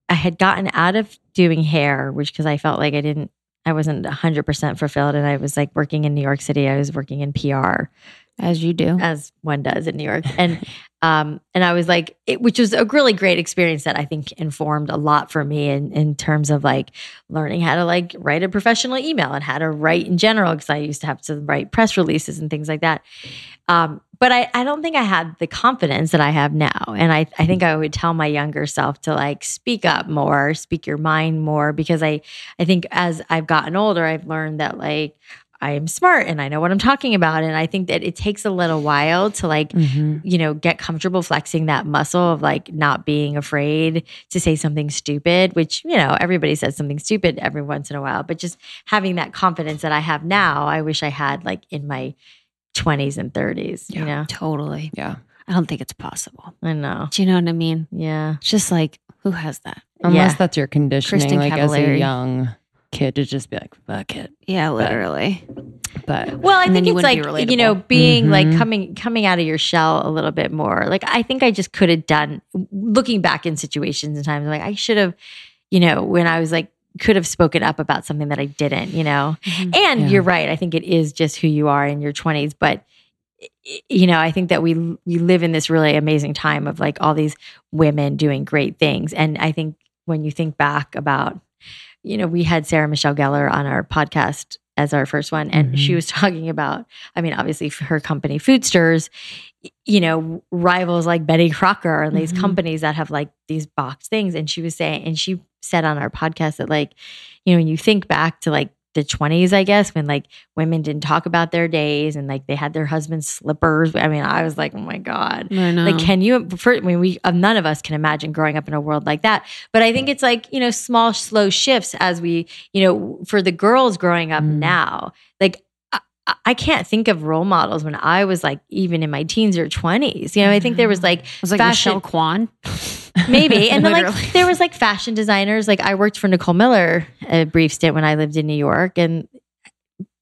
I had gotten out of doing hair, which because I felt like I didn't, I wasn't 100% fulfilled. And I was like working in New York City, I was working in PR as you do. as one does in New York. And, um, and I was like, it, which was a really great experience that I think informed a lot for me in, in terms of like learning how to like write a professional email and how to write in general. Cause I used to have to write press releases and things like that. Um, but I, I don't think I had the confidence that I have now. And I, I think I would tell my younger self to like speak up more, speak your mind more, because I, I think as I've gotten older, I've learned that like I am smart and I know what I'm talking about. And I think that it takes a little while to like, Mm-hmm. you know, get comfortable flexing that muscle of like not being afraid to say something stupid, which, you know, everybody says something stupid every once in a while, but just having that confidence that I have now, I wish I had like in my 20s and 30s, you know? Totally. Yeah. I don't think it's possible. I know. Do you know what I mean? Yeah. It's just like, who has that? Unless Yeah. that's your conditioning, Kristen like as a young kid, to just be like, fuck it. Yeah, literally. But Well, I think it's like be you know being like Mhm. coming coming out of your shell a little bit more. Like I think I just could have done looking back in situations and times like I should have, you know, when I was like could have spoken up about something that I didn't, you know. Mhm. And Yeah. you're right. I think it is just who you are in your 20s, but you know, I think that we we live in this really amazing time of like all these women doing great things. And I think when you think back about you know, we had Sarah Michelle Gellar on our podcast as our first one, and she Mhm. was talking about, I mean, obviously her company, Foodstirs, y- you know, rivals like Betty Crocker and these Mhm. companies that have like these boxed things. And she was saying, and she said on our podcast that, like, you know, when you think back to like the 20s, I guess, when like women didn't talk about their days and like they had their husband's slippers. I mean, I was like, oh my God. Like, can you? For, I mean, we uh, none of us can imagine growing up in a world like that. But I think it's like you know, small, slow shifts as we, you know, for the girls growing up Mm. now. Like, I, can't think of role models when I was like even in my teens or twenties. You know, I think there was like was like fashion- Michelle Kwan. maybe. And then like there was like fashion designers. Like I worked for Nicole Miller a brief stint when I lived in New York, and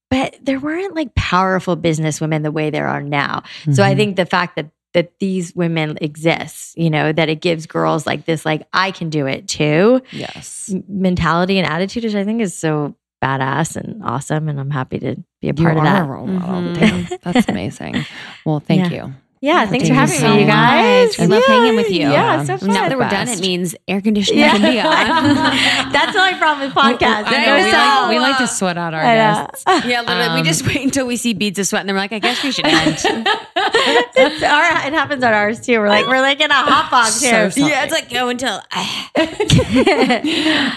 but there weren't like powerful business women the way there are now. So I Mhm. think the fact that that these women exist, you know, that it gives girls like this, like I can do it too, yes. mentality and attitude, which I think is so badass and awesome. And I'm happy to be a You part are of that. a role model. Mhm. That's amazing. Well, thank Yeah. you. Yeah, thanks for having so me, you guys. much. We love hanging with you. Yeah, so fun. Now that we're done, it means air conditioning Yeah. can be on. That's the only problem with podcasts. I They know, we, so- like, we like to sweat out our guests. yeah, literally. we Um, just wait until we see beads of sweat, and then we're like, I guess we should end. it's our, it happens on ours too. We're like we're like in a hot box So here. sorry. yeah, it's like go until.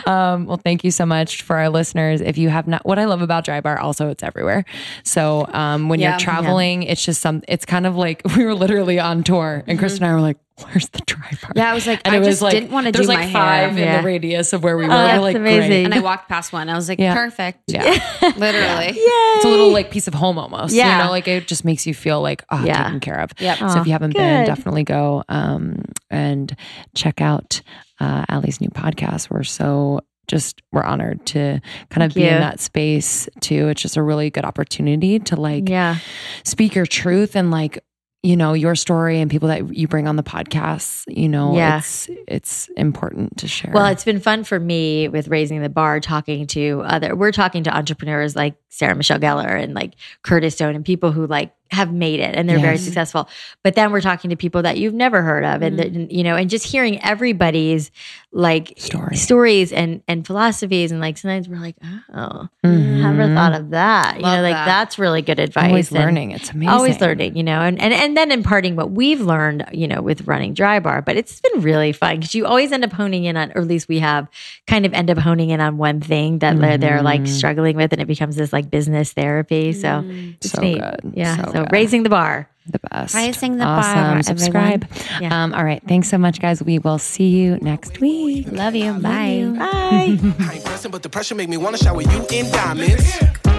um, well, thank you so much for our listeners. If you have not, what I love about Drybar, also it's everywhere. So um, when Yeah. you're traveling, it's just some. It's kind of like we were literally on tour, and Chris and I were like, "Where's the Dry Bar?" yeah, I was like, and I it was just like didn't want to do there's my like five hair. in the radius of where we were. Oh, that's like, amazing. Great. And I walked past one. I was like, Yeah. perfect. Yeah, Literally. Yeah. it's a little like piece of home almost. Yeah. you know, like it just makes you feel like oh, Yeah. taken care of. Yeah. So if you haven't been, definitely go um, and check out uh, Alli's new podcast. We're so just we're honored to kind of Thank be in that space too. It's just a really good opportunity to like yeah, speak your truth and like you know your story and people that you bring on the podcast. You know, Yeah. it's it's important to share. Well, it's been fun for me with raising the bar, talking to other. We're talking to entrepreneurs like Sarah Michelle Gellar and like Curtis Stone and people who like have made it and they're very successful. But then we're talking to people that you've never heard of, and that- you know, and just hearing everybody's like Story. stories and and philosophies, and like sometimes we're like, oh, Mhm. never thought of that. You know, like that. that's really good advice. Always and- learning. It's amazing. Always learning, you know, and, and and then imparting what we've learned, you know, with running Drybar. But it's been really fun because you always end up honing in on, or at least we have kind of end up honing in on one thing that they're, they're like Mhm. struggling with, and it becomes this like business therapy. So it's So neat. good. Yeah. So So, good. raising the bar. the best. Raising the awesome. bar, Subscribe. Yeah. Um, all right. Thanks so much, guys. We will see you next week. Love you. Bye. Bye. I ain't pressing, but the pressure make me wanna shower you in diamonds.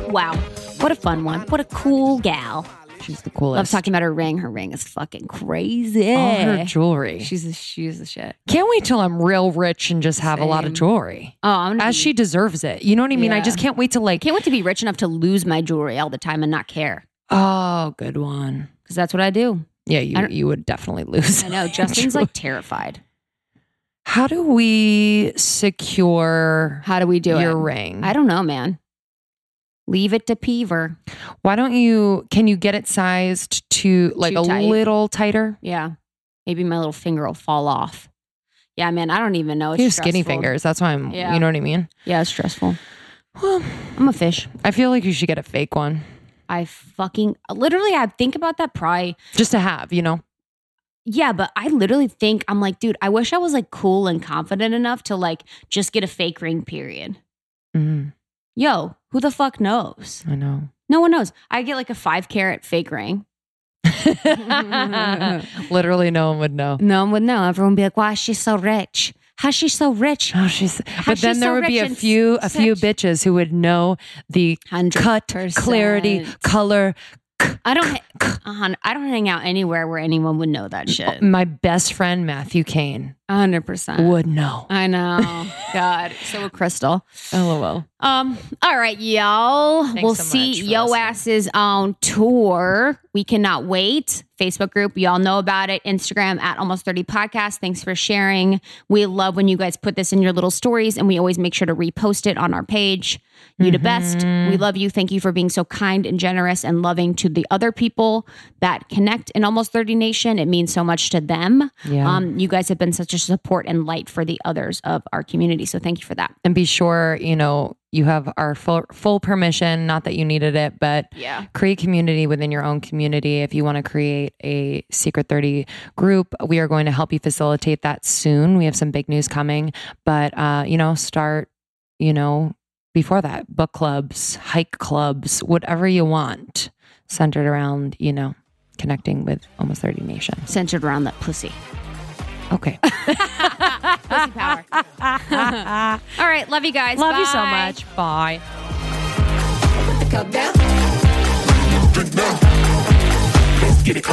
Wow. What a fun one. What a cool gal. She's the coolest. Love coolest. talking about her ring. Her ring is fucking crazy. All her jewelry. She's the, she's the shit. can't wait till I'm real rich and just have a lot of jewelry. Oh, I'm As be- she deserves it. You know what I mean? I just can't wait to like. can't wait to be rich enough to lose my jewelry all the time and not care Oh, good one. because that's what I do. Yeah, you you would definitely lose. I know. Justin's like terrified. How do we secure How do we do your it? ring? I don't know, man. Leave it to Beaver. Why don't you? Can you get it sized to like Too a tight. little tighter? Yeah. Maybe my little finger will fall off. Yeah, man. I don't even know. It's You have skinny stressful. fingers. That's why I'm. Yeah. You know what I mean? Yeah, it's stressful. Well, I'm a fish. I feel like you should get a fake one I fucking literally. I think about that probably. just to have. You know. Yeah, but I literally think I'm like, dude. I wish I was like cool and confident enough to like just get a fake ring. Period. Mhm. Yo, who the fuck knows? I know. No one knows. I get like a five carat fake ring. Literally, no one would know. No one would know. Everyone would be like, why is she so rich? How's she so rich? Oh, she's. But then there so would be a few, a few bitches who would know the 100%. cut, clarity, color. I don't. uh, I don't hang out anywhere where anyone would know that shit. My best friend Matthew Kane hundred percent. would know. I know. God. So would Crystal. LOL. Um. All right, y'all. Thanks we'll so see yo listening. asses on tour. We cannot wait. Facebook group, y'all know about it. Instagram at almost 30 podcast. Thanks for sharing. We love when you guys put this in your little stories, and we always make sure to repost it on our page. You the best. Mm-hmm. We love you. Thank you for being so kind and generous and loving to the other people that connect in almost 30 Nation. It means so much to them. Yeah. Um, you guys have been such a support and light for the others of our community. So thank you for that. and be sure you know you have our full full permission. Not that you needed it, but Yeah. create community within your own community. If you want to create a Secret 30 group, we are going to help you facilitate that soon. We have some big news coming, but uh, you know, start, you know, before that, book clubs, hike clubs, whatever you want, centered around, you know, connecting with almost 30 Nation. Centered around that pussy. Okay. Pussy power. All right. Love you guys. Love you so much. Bye. much. Bye. Get it,